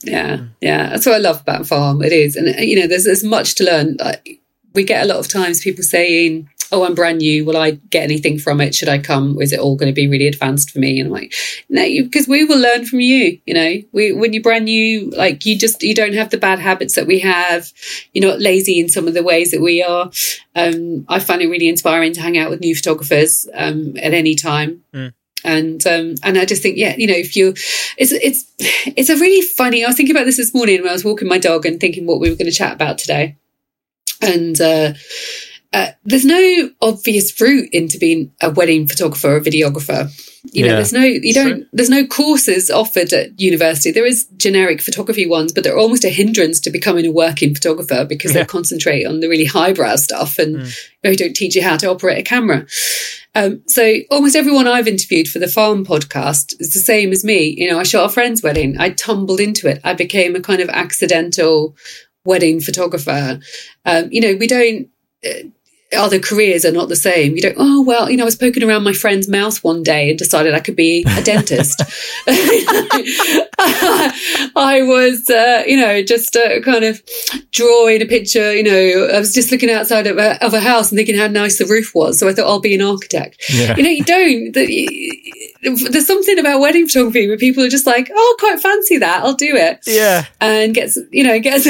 Yeah, yeah, that's what I love about farm. It is, and uh, you know, there's there's much to learn. Like, we get a lot of times people saying, "Oh, I'm brand new. Will I get anything from it? Should I come? Is it all going to be really advanced for me?" And I'm like, "No, because we will learn from you. You know, we when you're brand new, like you just you don't have the bad habits that we have. You're not lazy in some of the ways that we are. Um, I find it really inspiring to hang out with new photographers um, at any time." and um, and I just think, yeah, you know, if you, it's it's it's a really funny. I was thinking about this this morning when I was walking my dog and thinking what we were going to chat about today, and uh, uh, there's no obvious route into being a wedding photographer or videographer. You know, Yeah. there's no you don't True. there's no courses offered at university. There is generic photography ones, but they're almost a hindrance to becoming a working photographer because Yeah. they concentrate on the really highbrow stuff and they don't teach you how to operate a camera. Um, so almost everyone I've interviewed for the farm podcast is the same as me. You know, I shot a friend's wedding. I tumbled into it. I became a kind of accidental wedding photographer. Um, you know, we don't. Other careers are not the same. You don't, oh, well, you know, I was poking around my friend's mouth one day and decided I could be a dentist. I was, uh, you know, just uh, kind of drawing a picture, you know, I was just looking outside of a, of a house and thinking how nice the roof was. So I thought I'll be an architect. Yeah. You know, you don't. The- There's something about wedding photography where people are just like, oh, I quite fancy that. I'll do it Yeah. and gets you know gets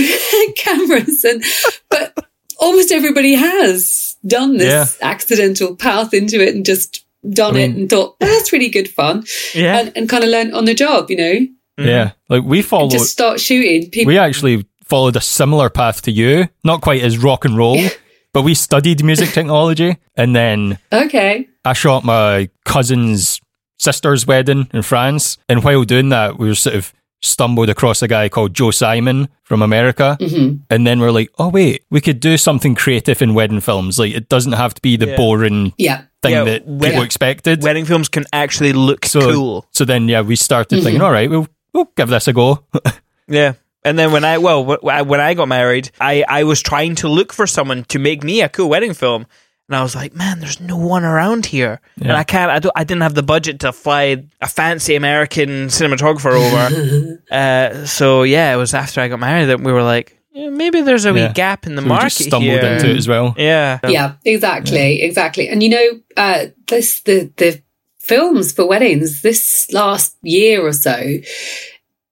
cameras and but almost everybody has done this accidental path into it and just done I it and thought "Oh, that's really good fun. Yeah. and, and kind of learned on the job you know? Yeah. Mm-hmm. Like we followed, just start shooting. People we actually followed a similar path to you, not quite as rock and roll, but we studied music technology. And then okay. I shot my cousin's sister's wedding in France. And while doing that, we were sort of stumbled across a guy called Joe Simon from America. Mm-hmm. And then we're like, oh, wait, we could do something creative in wedding films. Like, it doesn't have to be the Yeah. boring yeah thing Yeah, that when- people expected. Wedding films can actually look so, cool. so then, yeah, we started thinking, all right, we'll, we'll give this a go. Yeah. And then when I well wh- wh- when I got married, I I was trying to look for someone to make me a cool wedding film, and I was like, man, there's no one around here, and I can't. I don't. I didn't have the budget to fly a fancy American cinematographer over. uh, so yeah, it was after I got married that we were like, Yeah, maybe there's a wee gap in the So we market just stumbled here. into it as well. Yeah. yeah, exactly, exactly. And you know, uh, this the the films for weddings this last year or so.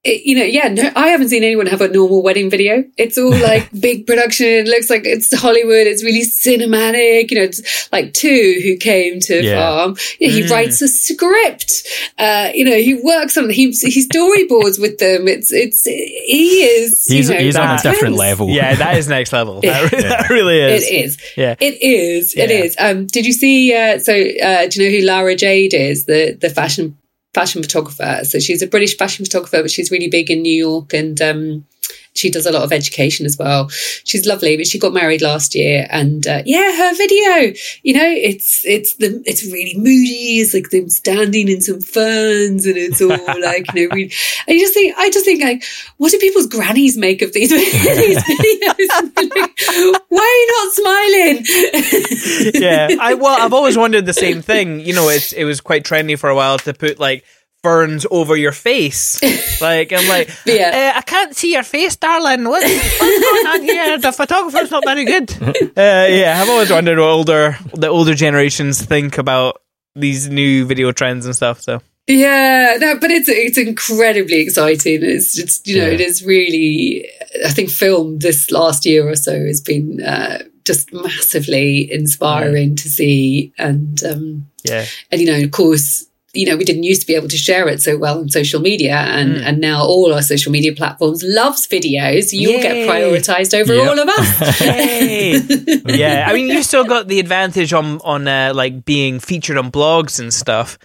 It, you know, yeah, no, I haven't seen anyone have a normal wedding video. It's all like big production. It looks like it's Hollywood. It's really cinematic. You know, it's like two who came to Yeah. farm. Yeah, he Mm. writes a script. Uh, you know, he works on he he storyboards with them. It's it's he is. He's, you know, he's on a different level. Yeah, that is next level. That, re- Yeah. that really is. It is. Yeah. It is. It Yeah. is. Um, did you see? Uh, so, uh, do you know who Lara Jade is? The the fashion fashion photographer. So she's a British fashion photographer, but she's really big in New York, and um, she does a lot of education as well. She's lovely, but she got married last year, and uh, yeah, her video. You know, it's it's the it's really moody. It's like them standing in some ferns, and it's all like you know. Really, and you just think, I just think like, what do people's grannies make of these, these videos? Like, Why are you not smiling? yeah. I well, I've always wondered the same thing. You know, it's it was quite trendy for a while to put like ferns over your face. Like I'm like, Yeah. uh, I can't see your face, darling. What, what's going on here? The photographer's not very good. Uh, yeah, I've always wondered what older the older generations think about these new video trends and stuff. So Yeah, no, but it's it's incredibly exciting. It's it's you know Yeah. it is really. I think film this last year or so has been uh, just massively inspiring to see, and um, yeah, and you know of course you know we didn't used to be able to share it so well on social media, and Mm. and now all our social media platforms loves videos. You'll Yay. get prioritized over Yep. all of us. Yay. yeah. I mean, you still got the advantage on on uh, like being featured on blogs and stuff.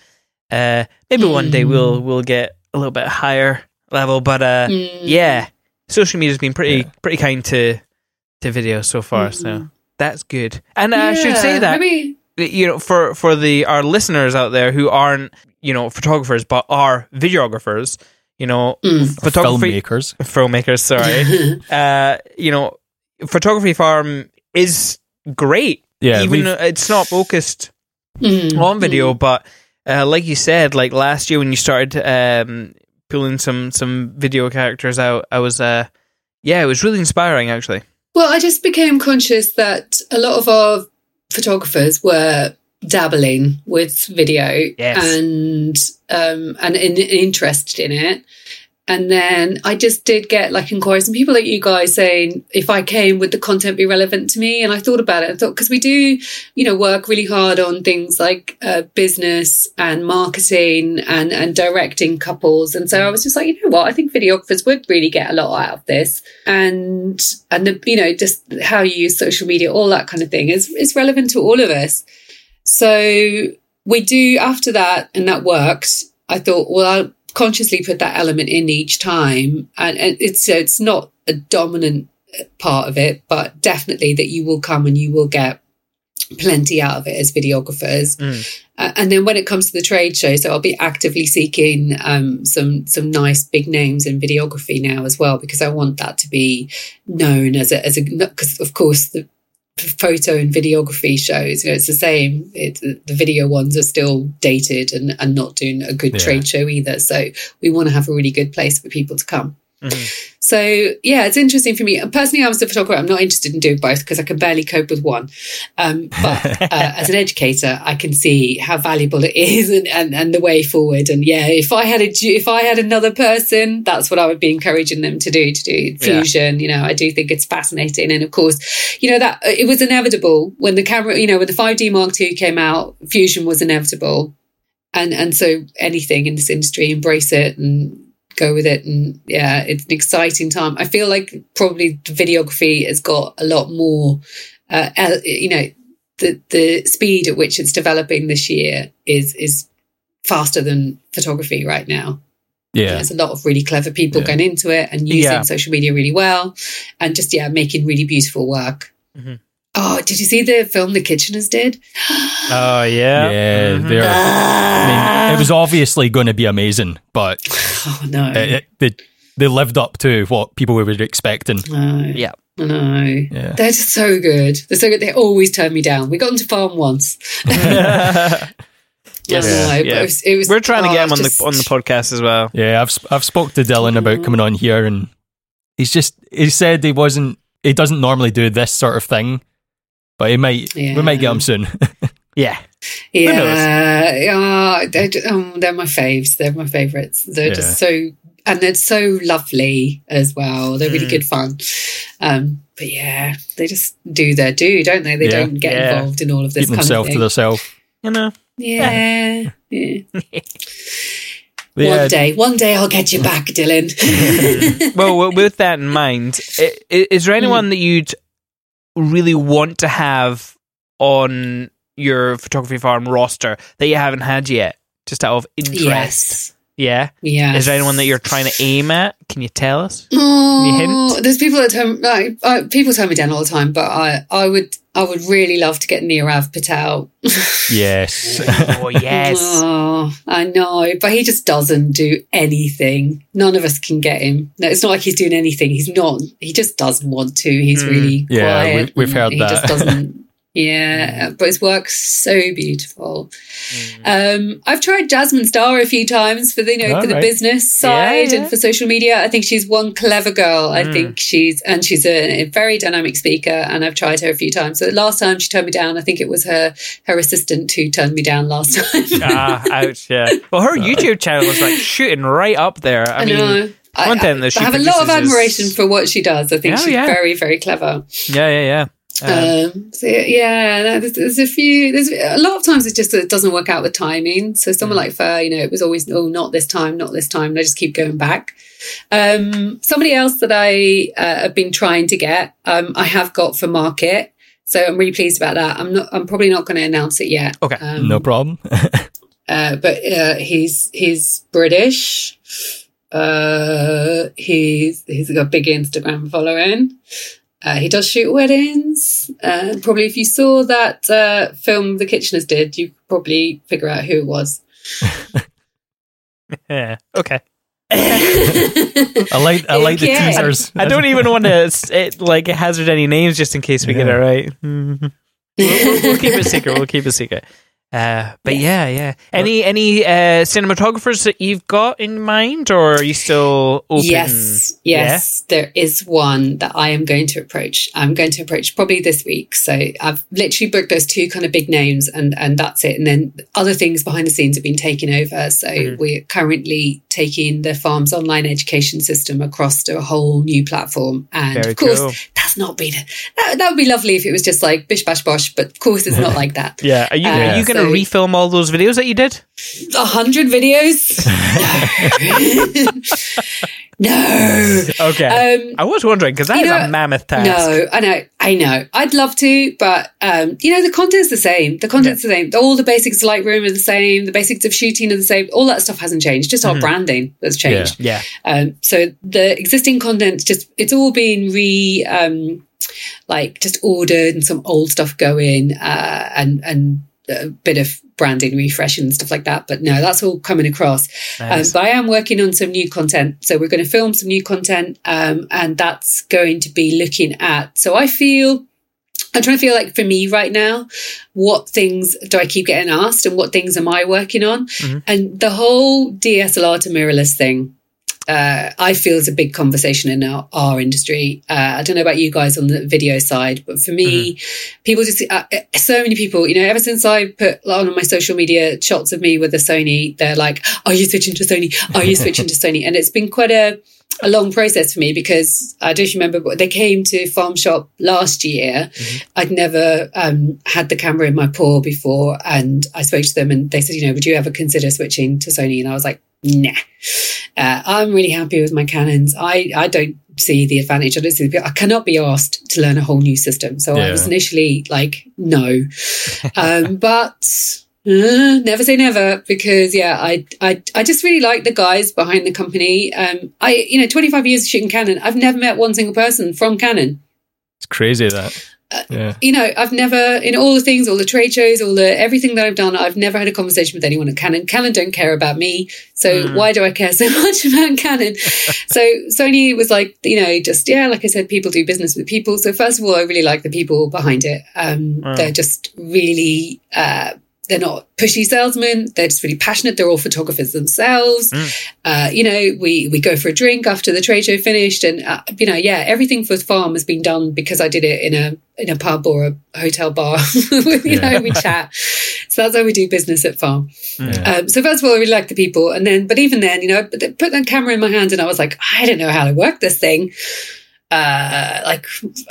Uh, maybe one day we'll we'll get a little bit higher level, but uh, Mm. yeah, social media's been pretty Yeah. pretty kind to to video so far, so that's good. And uh, I should say that maybe you know for for the our listeners out there who aren't you know photographers but are videographers, you know, Mm. photography Filmmakers. filmmakers. Sorry, uh, you know, photography farm is great. Yeah, even though it's not focused Mm, on video, but uh, like you said, like last year when you started um, pulling some some video characters out, I was uh, yeah, it was really inspiring actually. Well, I just became conscious that a lot of our photographers were dabbling with video Yes. and um, and in, interested in it. And then I just did get like inquiries and people like you guys saying if I came, would the content be relevant to me? And I thought about it. I thought because we do, you know, work really hard on things like uh, business and marketing and and directing couples. And so I was just like, you know what? I think videographers would really get a lot out of this. And and the you know just how you use social media, all that kind of thing is is relevant to all of us. So we do after that, and that worked. I thought, well, I'll consciously put that element in each time, and, and it's it's not a dominant part of it, but definitely that you will come and you will get plenty out of it as videographers. Mm. Uh, and then when it comes to the trade show, so I'll be actively seeking um, some some nice big names in videography now as well because I want that to be known as a as a because of course the photo and videography shows you know it's the same it, the video ones are still dated and, and not doing a good Yeah. trade show either so we want to have a really good place for people to come Mhm. So yeah it's interesting for me. Personally i was a photographer. I'm not interested in doing both because i can barely cope with one. Um, but uh, as an educator i can see how valuable it is and, and, and the way forward. And yeah if i had a if i had another person that's what i would be encouraging them to do to do Yeah. fusion. You know i do think it's fascinating. And of course you know that it was inevitable when the camera you know when the 5d mark ii came out fusion was inevitable. And and so anything in this industry embrace it and go with it and yeah it's an exciting time i feel like probably videography has got a lot more uh you know the the speed at which it's developing this year is is faster than photography right now Yeah. there's a lot of really clever people Yeah. going into it and using Yeah. social media really well and just yeah making really beautiful work Mhm. Oh did you see the film the kitcheners did Oh yeah, Yeah, Mhm. they're. I mean, it was obviously going to be amazing, but oh no it, it, they, they lived up to what people were expecting. no yeah. I know. Yeah. They're just so good. They're so good. They always turn me down. We got into farm once. Yes, I know, yeah. it was, it was- We're trying to oh, get him on just- the on the podcast as well. Yeah, I've sp- I've spoke to Dylan about coming on here, and he's just he said he wasn't he doesn't normally do this sort of thing, but he might we may get them soon. Yeah. Yeah, yeah, they're, um, they're my faves. They're my favorites. They're Yeah. just so, and they're so lovely as well. They're really Mm. good fun. Um, but yeah, they just do their do, don't they? They Yeah. don't get Yeah. involved in all of this Keep kind of themselves thing. to themselves. You know. yeah, yeah. Yeah. One day, one day, I'll get you back, Dylan. well, with that in mind, i- i- is there anyone that you'd really want to have on your photography farm roster that you haven't had yet, just out of interest? yes, Yeah. yes. Is there anyone that you're trying to aim at? Can you tell us? Oh? There's people that turn like uh, people turn me down all the time, but I I would I would really love to get Nirav Patel. Yes. Oh yes. Oh, I know, but he just doesn't do anything. None of us can get him. No, it's not like he's doing anything. He's not. He just doesn't want to. He's Mm. really Yeah, quiet. we- we've heard he that. He just doesn't. Yeah, but his work's so beautiful. Um, I've tried Jasmine Star a few times for the you know All for the right. business side yeah. and for social media. I think she's one clever girl. I Mm. think she's and she's a, a very dynamic speaker. And I've tried her a few times. So last time she turned me down. I think it was her her assistant who turned me down last time. ah, ouch. Yeah. Well, her YouTube channel was like shooting right up there. I, I mean, know. I, content I, that she I have a lot of produces is- admiration for what she does. I think Oh, she's yeah. very, very clever. yeah, yeah, yeah. Um, Um, so yeah, no, there's, there's a few. There's a lot of times it's just that it doesn't work out with timing. So someone Mm. like Fer, you know, it was always oh, not this time, not this time. And I just keep going back. Um, somebody else that I uh, have been trying to get, um, I have got for market. So I'm really pleased about that. I'm not. I'm probably not going to announce it yet. Okay. Um, no problem. uh, but uh, he's he's British. Uh, he's he's got a big Instagram following. Uh, he does shoot weddings. Uh, probably if you saw that uh, film the Kitcheners did, you could probably figure out who it was. yeah. Okay. I like I like the teasers. I don't even want to it, like hazard any names just in case we get it right. We'll, we'll- we'll keep it secret. We'll keep it secret. Uh, but yeah, yeah. Any any uh, cinematographers that you've got in mind, or are you still open? Yes, yes, there is one that I am going to approach. I'm going to approach probably this week. So I've literally booked those two kind of big names, and and that's it. And then other things behind the scenes have been taken over. So Mhm. we're currently taking the farm's online education system across to a whole new platform. And Very of course, cool. that's not been that, that would be lovely if it was just like bish bash bosh. But of course, it's not like that. Yeah. Are you Uh, are you going to refilm all those videos that you did? A hundred videos? no. Okay. Um, I was wondering because that is know, a mammoth task. No, I know, I know. I'd love to, but um, you know, the content's the same. The content's the same. All the basics of Lightroom are the same. The basics of shooting are the same. All that stuff hasn't changed. Just our branding that's changed. Yeah. Um, so the existing content just it's all been re um, like just ordered and some old stuff going uh, and and a bit of branding refresh and stuff like that. But no, that's all coming across. Nice. Um, but I am working on some new content. So we're going to film some new content, um, and that's going to be looking at. So I feel. I'm trying to feel like for me right now, what things do I keep getting asked and what things am I working on? Mhm. And the whole DSLR to mirrorless thing, uh, I feel is a big conversation in our, our industry. Uh, I don't know about you guys on the video side, but for me, people just, uh, uh, so many people, you know, ever since I put on my social media shots of me with the Sony, they're like, are you switching to Sony? Are you switching to Sony? And it's been quite a, a long process for me because I don't remember, but they came to Farm Shop last year. I'd never um, had the camera in my paw before. And I spoke to them and they said, you know, would you ever consider switching to Sony? And I was like, nah. Uh, I'm really happy with my Canons. I, I don't see the advantage. I don't see the, I cannot be asked to learn a whole new system. So I was initially like, no. um, but uh, never say never because yeah, I, I, I just really like the guys behind the company. Um, I, you know, 25 years of shooting Canon. I've never met one single person from Canon It's crazy that. Yeah. you know, I've never in all the things, all the trade shows, all the everything that I've done, I've never had a conversation with anyone at Canon. Canon don't care about me, so why do I care so much about Canon? so Sony was like, you know, just yeah, like I said, people do business with people. So first of all, I really like the people behind it. Um, Mm. They're just really. Uh, they're not pushy salesmen. They're just really passionate. They're all photographers themselves. Uh, you know, we we go for a drink after the trade show finished, and uh, you know, yeah, everything for farm has been done because I did it in a in a pub or a hotel bar. you know, we chat. So that's how we do business at farm. Um, so first of all, I really like the people, and then, but even then, you know, put that camera in my hand, and I was like, I don't know how to work this thing uh like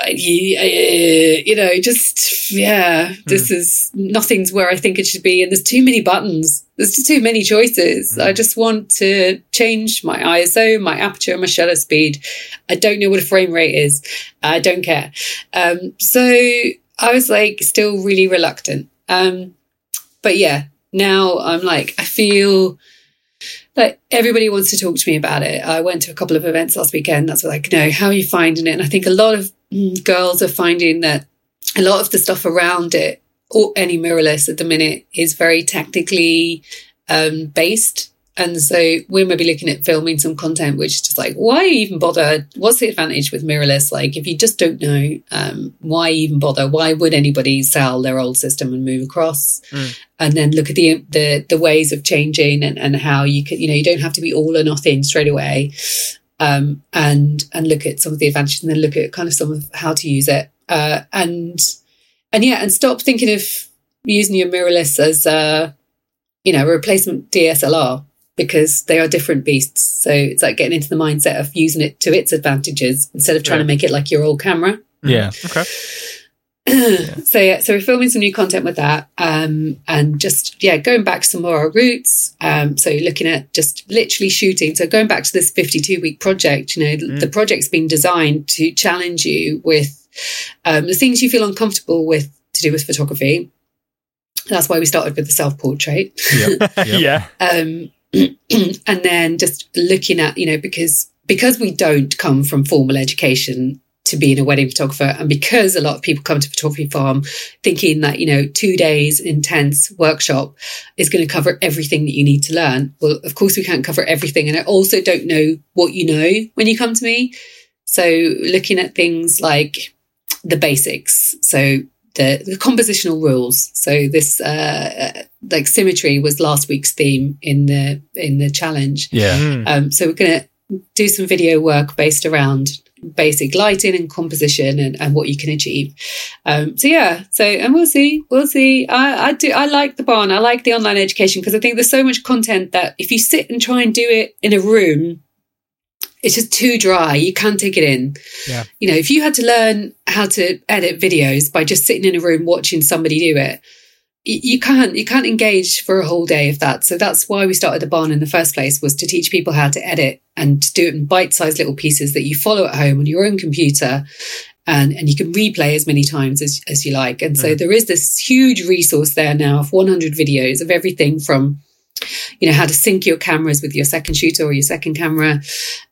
you, uh, you know just yeah this is nothing's where i think it should be and there's too many buttons. There's just too many choices. I just want to change my iso my aperture my shutter speed. I don't know what a frame rate is. I don't care. Um so i was like still really reluctant. Um but yeah now i'm like i feel like everybody wants to talk to me about it. I went to a couple of events last weekend. That's like, no, how are you finding it? And I think a lot of girls are finding that a lot of the stuff around it, or any mirrorless at the minute, is very technically um, based. And so we're maybe looking at filming some content, which is just like, why even bother? What's the advantage with mirrorless? Like, if you just don't know, um, why even bother? Why would anybody sell their old system and move across? And then look at the the the ways of changing and, and how you can, you know, you don't have to be all or nothing straight away. Um, and and look at some of the advantages and then look at kind of some of how to use it. Uh, and and yeah, and stop thinking of using your mirrorless as a you know, a replacement DSLR because they are different beasts. So it's like getting into the mindset of using it to its advantages instead of trying Yeah. to make it like your old camera. Yeah. Okay. So yeah, so we're filming some new content with that, um, and just yeah, going back to some more our roots. Um, so looking at just literally shooting. So going back to this fifty-two week project, you know, the project's been designed to challenge you with um, the things you feel uncomfortable with to do with photography. That's why we started with the self-portrait Yep. Yep. Yeah. um, and then just looking at you know because because we don't come from formal education to being a wedding photographer and because a lot of people come to photography farm thinking that you know two days intense workshop is going to cover everything that you need to learn well of course we can't cover everything. And i also don't know what you know when you come to me. So looking at things like the basics so the, the compositional rules so this uh, uh, like symmetry was last week's theme in the in the challenge Yeah. Mm. um, so we're going to do some video work based around basic lighting and composition and, and what you can achieve. Um, so yeah, so and we'll see, we'll see. I, I do, I like the barn. I like the online education because I think there's so much content that if you sit and try and do it in a room, it's just too dry. You can't take it in. Yeah. You know, if you had to learn how to edit videos by just sitting in a room watching somebody do it, you can't you can't engage for a whole day of that. So that's why we started the barn in the first place was to teach people how to edit and to do it in bite-sized little pieces that you follow at home on your own computer. And, and you can replay as many times as, as you like. And so mm. there is this huge resource there now of 100 videos of everything from you know how to sync your cameras with your second shooter or your second camera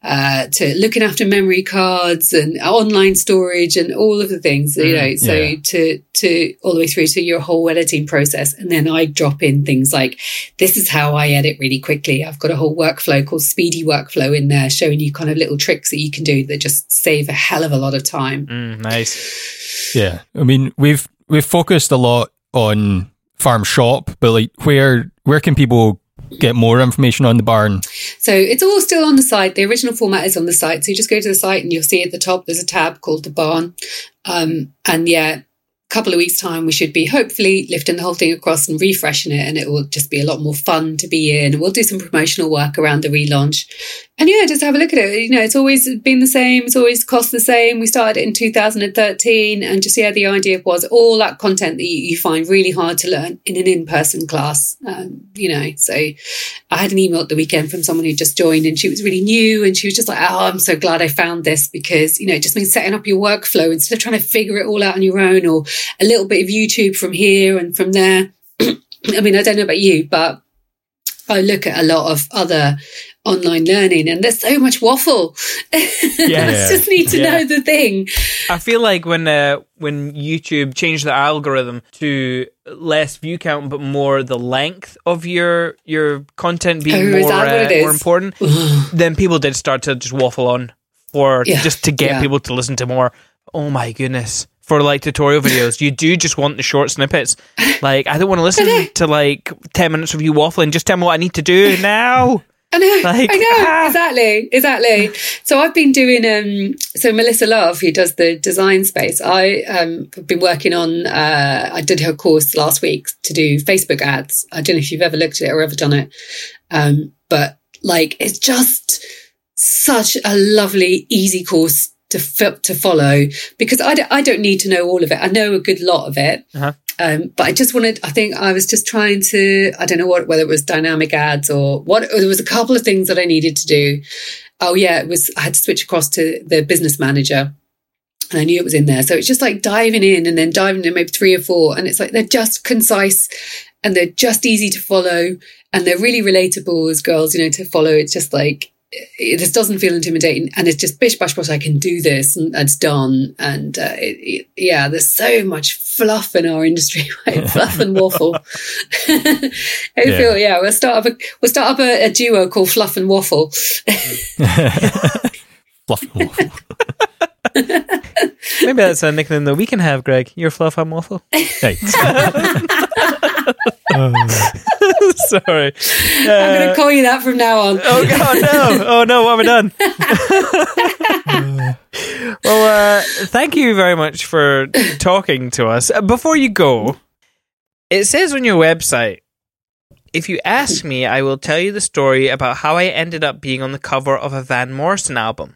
uh, to looking after memory cards and online storage and all of the things you know so yeah. to to all the way through to your whole editing process and then i drop in things like this is how i edit really quickly i've got a whole workflow called speedy workflow in there showing you kind of little tricks that you can do that just save a hell of a lot of time Mm, nice. Yeah. I mean, we've we've focused a lot on farm shop, but like where where can people get more information on the barn? So it's all still on the site. The original format is on the site. So you just go to the site and you'll see at the top there's a tab called the barn. Um, and yeah, couple of weeks' time we should be hopefully lifting the whole thing across and refreshing it, and it will just be a lot more fun to be in. We'll do some promotional work around the relaunch, and yeah, just have a look at it. You know, it's always been the same. It's always cost the same. We started it in 2013, and just yeah, the idea was all that content that you, you find really hard to learn in an in-person class. Um, you know, so I had an email at the weekend from someone who just joined, and she was really new, and she was just like, "Oh, I'm so glad I found this because you know it just means setting up your workflow instead of trying to figure it all out on your own, or a little bit of YouTube from here and from there." I mean, I don't know about you, but I look at a lot of other online learning and there's so much waffle. Yeah. I just need to Yeah. know the thing. I feel like when uh, when YouTube changed the algorithm to less view count but more the length of your your content being Oh, more uh, more important, then people did start to just waffle on for Yeah, just to get yeah. people to listen to more. Oh my goodness. For like tutorial videos. You do just want the short snippets. Like, I don't want to listen to like 10 minutes of you waffling. Just tell me what I need to do now. I know, Like, I know, ah. exactly, exactly. So I've been doing. Um, so Melissa Love, who does the design space, I um, have been working on. Uh, I did her course last week to do Facebook ads. I don't know if you've ever looked at it or ever done it, um, but like it's just such a lovely, easy course to f- to follow because I don't, I don't need to know all of it. I know a good lot of it. Uh-huh. Um, but I just wanted, I think I was just trying to, I don't know what, whether it was dynamic ads or what, there was a couple of things that I needed to do. Oh yeah, it was, I had to switch across to the business manager and I knew it was in there. So it's just like diving in and then diving in maybe three or four. And it's like, they're just concise and they're just easy to follow and they're really relatable as girls, you know, to follow. It's just like, it just doesn't feel intimidating and it's just bish bash bosh i can do this and it's done and uh, it, it, yeah there's so much fluff in our industry right fluff and waffle i Yeah. feel yeah we'll start up a we'll start up a, a duo called fluff and waffle Fluff and waffle. Maybe that's a nickname that we can have, Greg. you're fluff and waffle. Right. Sorry. i'm going to call you that from now on Oh god, no! Oh no, what have I done? well, uh, thank you very much for talking to us. Uh, Before you go, it says on your website, if you ask me, I will tell you the story about how I ended up being on the cover of a Van Morrison album.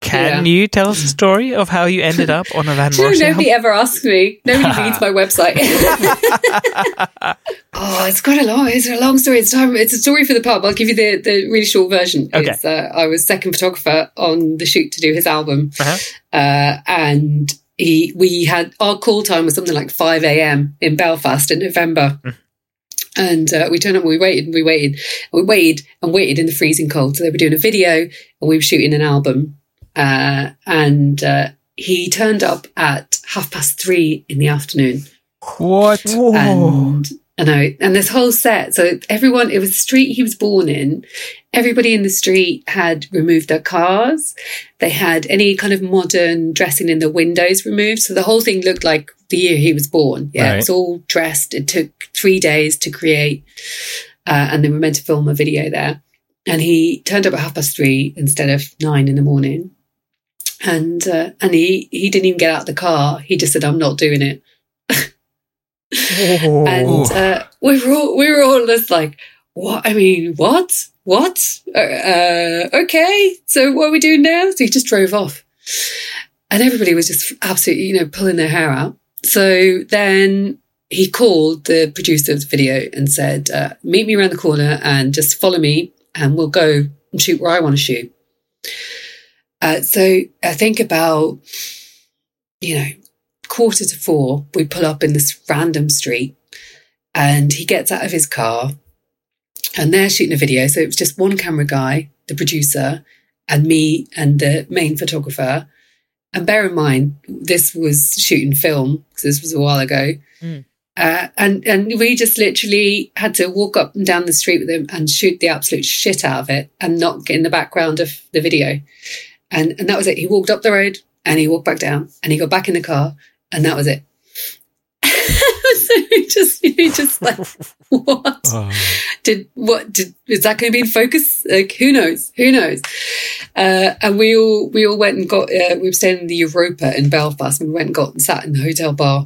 Can Yeah. you tell us the story of how you ended up on a Van Do you know, nobody ever asks me. Nobody reads my website. oh, it's quite a long. It's a long story. It's time. It's a story for the pub. I'll give you the, the really short version. Okay. Uh, I was second photographer on the shoot to do his album, Uh-huh. uh, and he we had our call time was something like five a.m. in Belfast in November. And uh, we turned up, and we waited, and we waited, and we waited and waited in the freezing cold. So they were doing a video, and we were shooting an album. Uh, and uh, he turned up at half past three in the afternoon. what? And I know, and this whole set. So everyone, it was the street he was born in. Everybody in the street had removed their cars. They had any kind of modern dressing in the windows removed. So the whole thing looked like the year he was born. Yeah, Right. it was all dressed. It took three days to create, uh, and they were meant to film a video there. And he turned up at half past three instead of nine in the morning. And uh, and he he didn't even get out of the car. He just said, "I'm not doing it." Oh. and uh, we were all we were all just like, "What? I mean, what? What? Uh, uh, okay, so what are we doing now?" So he just drove off, and everybody was just absolutely, you know, pulling their hair out. So then he called the producer of the video and said, uh, "Meet me around the corner and just follow me, and we'll go and shoot where I want to shoot." Uh, so I think about, you know, quarter to four, we pull up in this random street and he gets out of his car and they're shooting a video. So it was just one camera guy, the producer, and me and the main photographer. And bear in mind, this was shooting film because this was a while ago. Mm. Uh, and and we just literally had to walk up and down the street with him and shoot the absolute shit out of it and not get in the background of the video. And and that was it. He walked up the road and he walked back down and he got back in the car and that was it. so we just we just like what Oh. did what did is that going to be in focus? Like who knows? Who knows? Uh, and we all we all went and got uh, we were staying in the Europa in Belfast. And we went and got and sat in the hotel bar,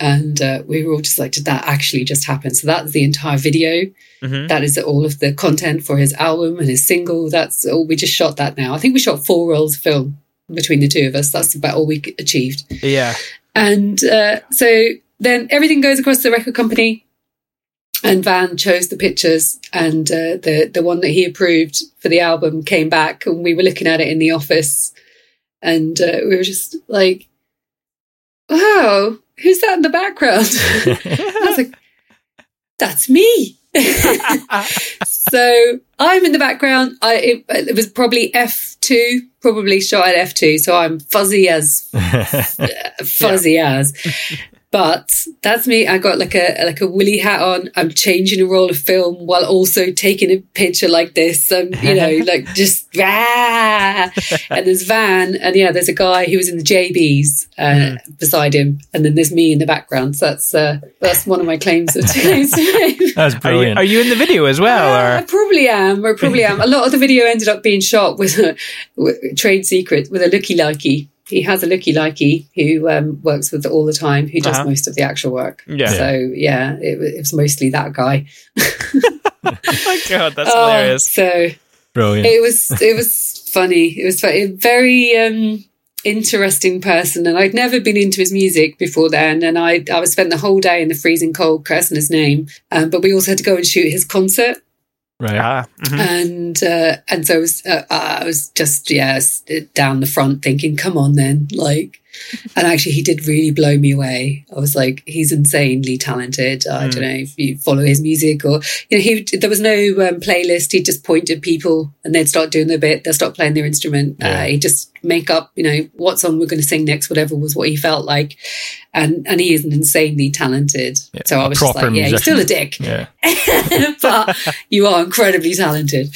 and uh, we were all just like, did that actually just happen? So that's the entire video. Mhm. That is all of the content for his album and his single. That's all. We just shot that now. I think we shot four rolls of film between the two of us. That's about all we achieved. Yeah. And uh, so then everything goes across the record company. And Van chose the pictures, and uh, the the one that he approved for the album came back, and we were looking at it in the office, and uh, we were just like, "Wow, who's that in the background?" I was like, "That's me." so I'm in the background. I it, it was probably F two, probably shot at F two. So I'm fuzzy as fuzzy as. But that's me. I got like a like a woolly hat on. I'm changing a roll of film while also taking a picture like this. Um, you know, like just ah. And there's Van, and yeah, there's a guy who was in the JBs uh, beside him, and then there's me in the background. So that's uh, that's one of my claims of today's fame. That's Are you, brilliant. are you in the video as well? Uh, I probably am. I probably am. A lot of the video ended up being shot with a with, trade secret with a looky likey. He has a looky likey who um, works with it all the time, who does Uh-huh. most of the actual work. Yeah. So yeah, it, it was mostly that guy. oh my god, that's Oh, hilarious. So brilliant. it was it was funny. It was funny. very um, interesting person, and I'd never been into his music before then. And I I was spent the whole day in the freezing cold cursing his name. Um, but we also had to go and shoot his concert. Right. Ah, mhm. and uh, and so I was, uh, I was just yeah down the front thinking, come on then, like. And actually, he did really blow me away. I was like, he's insanely talented. I don't know if you follow his music or you know, he there was no um, playlist. He just pointed people, and they'd start doing their bit. They'd start playing their instrument. Yeah. Uh, he just make up, you know, what song we're going to sing next. Whatever was what he felt like, and and he is an insanely talented. Yeah, so I was just like, yeah, he's still a dick Yeah. but you are incredibly talented.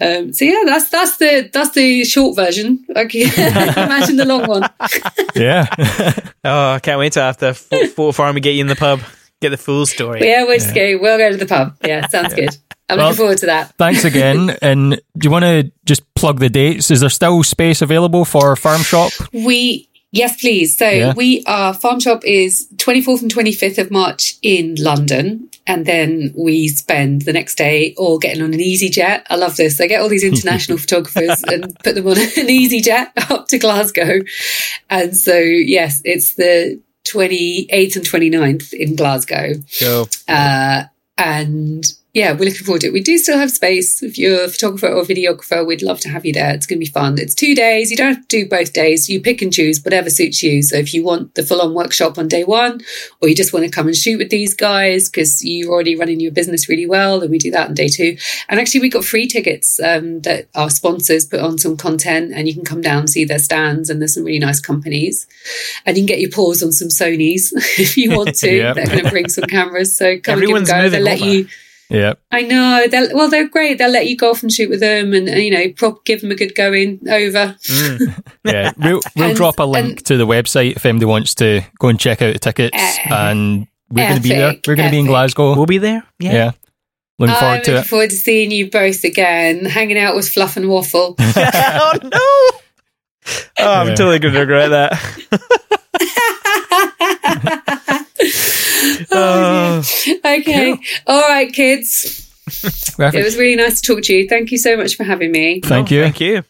Um, so yeah, that's that's the that's the short version. Okay, imagine the long one. Yeah. Oh, I can't wait to have the pho- photo farm and get you in the pub. Get the full story. But yeah, we'll just go. We'll go to the pub. Yeah, sounds good. I'm Well- looking forward to that. Thanks again. And do you want to just plug the dates? Is there still space available for Farm Shop? We yes, please. So Yeah. we are Farm Shop is 24th and 25th of March in London. And then we spend the next day all getting on an easyJet. I love this. I get all these international photographers and put them on an easyJet up to Glasgow. And so, yes, it's the 28th and 29th in Glasgow. Go. Uh, and yeah, we're looking forward to it. We do still have space. If you're a photographer or videographer, we'd love to have you there. It's going to be fun. It's two days. You don't have to do both days. You pick and choose whatever suits you. So if you want the full on workshop on day one, or you just want to come and shoot with these guys because you're already running your business really well, then we do that on day two. And actually, we got free tickets um, that our sponsors put on some content, and you can come down and see their stands. And there's some really nice companies, and you can get your paws on some Sony's if you want to. Yep. They're going to bring some cameras, so come Everyone's and give them a go. They'll let over. you. Yeah. I know. They'll, well, they're great. They'll let you go off and shoot with them, and, and, you know, prop, give them a good going over. Mm. Yeah. We'll, we'll And- drop a link and- to the website if anybody wants to go and check out the tickets. Eh. and we're going to be there. We're going to be in. Glasgow. We'll be there. yeah. Yeah. Looking I'm forward to looking it. forward to seeing you both again, hanging out with Fluff and Waffle. oh no! Oh, I'm Yeah. totally going to regret that. Oh, okay. All right, kids. It was really nice to talk to you. Thank you so much for having me. Thank no, you. Thank you.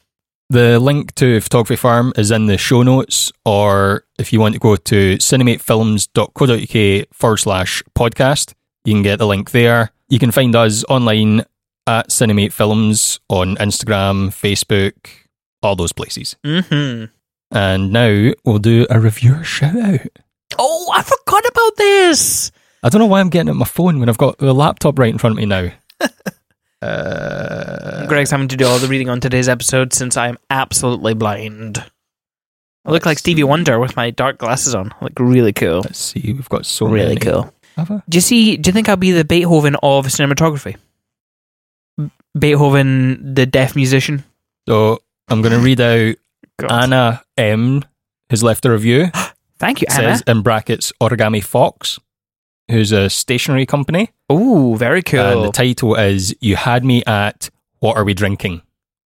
The link to Photography Farm is in the show notes, or if you want to go to cinematefilms.co.uk forward slash podcast, you can get the link there. You can find us online at Cinemate Films on Instagram, Facebook, all those places. hmm And now we'll do a reviewer shout out. Oh, I forgot about this. I don't know why I'm getting on my phone when I've got the laptop right in front of me now. uh, Greg's having to do all the reading on today's episode since I'm absolutely blind. I look like Stevie Wonder with my dark glasses on. I look really cool. let's see, we've got so really many. cool. I? Do you see? Do you think I'll be the Beethoven of cinematography? Beethoven, the deaf musician. So I'm going to read out God. Anna M has left a review. Thank you, Anna. says in brackets Origami Fox, who's a stationery company. Ooh, very cool. And the title is You Had Me at What Are We Drinking?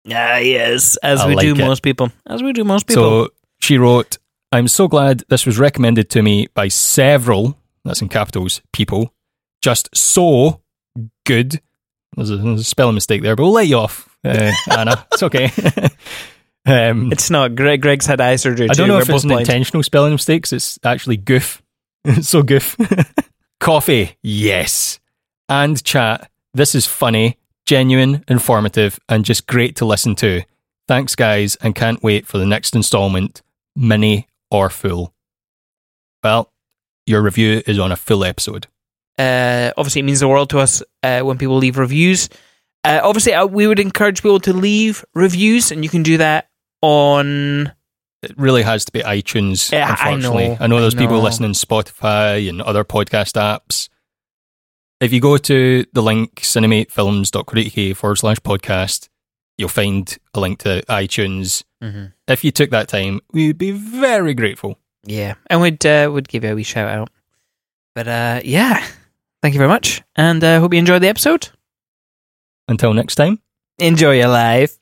Ah, yes, as I we do it. most people. As we do most people. So she wrote, I'm so glad this was recommended to me by several, that's in capitals, people. Just so good. There's a, there's a spelling mistake there, but we'll let you off, uh, Anna. It's okay. um, it's not. Greg. Greg's had eye surgery. I don't too. know We're if it's an blind. intentional spelling mistake it's actually goof. it's so goof. Coffee, yes. And chat. This is funny, genuine, informative, and just great to listen to. Thanks, guys, and can't wait for the next installment, mini or full. Well, your review is on a full episode. Uh, obviously, it means the world to us uh, when people leave reviews. Uh, obviously, uh, we would encourage people to leave reviews, and you can do that on it really has to be iTunes. Yeah, I unfortunately, know, I know there's I people know. listening Spotify and other podcast apps. If you go to the link cinematefilms.co.uk forward slash podcast, you'll find a link to iTunes. hmm If you took that time, we would be very grateful. Yeah, and we'd uh, would give you a wee shout out. But uh, yeah, thank you very much, and uh, hope you enjoyed the episode. Until next time. Enjoy your life.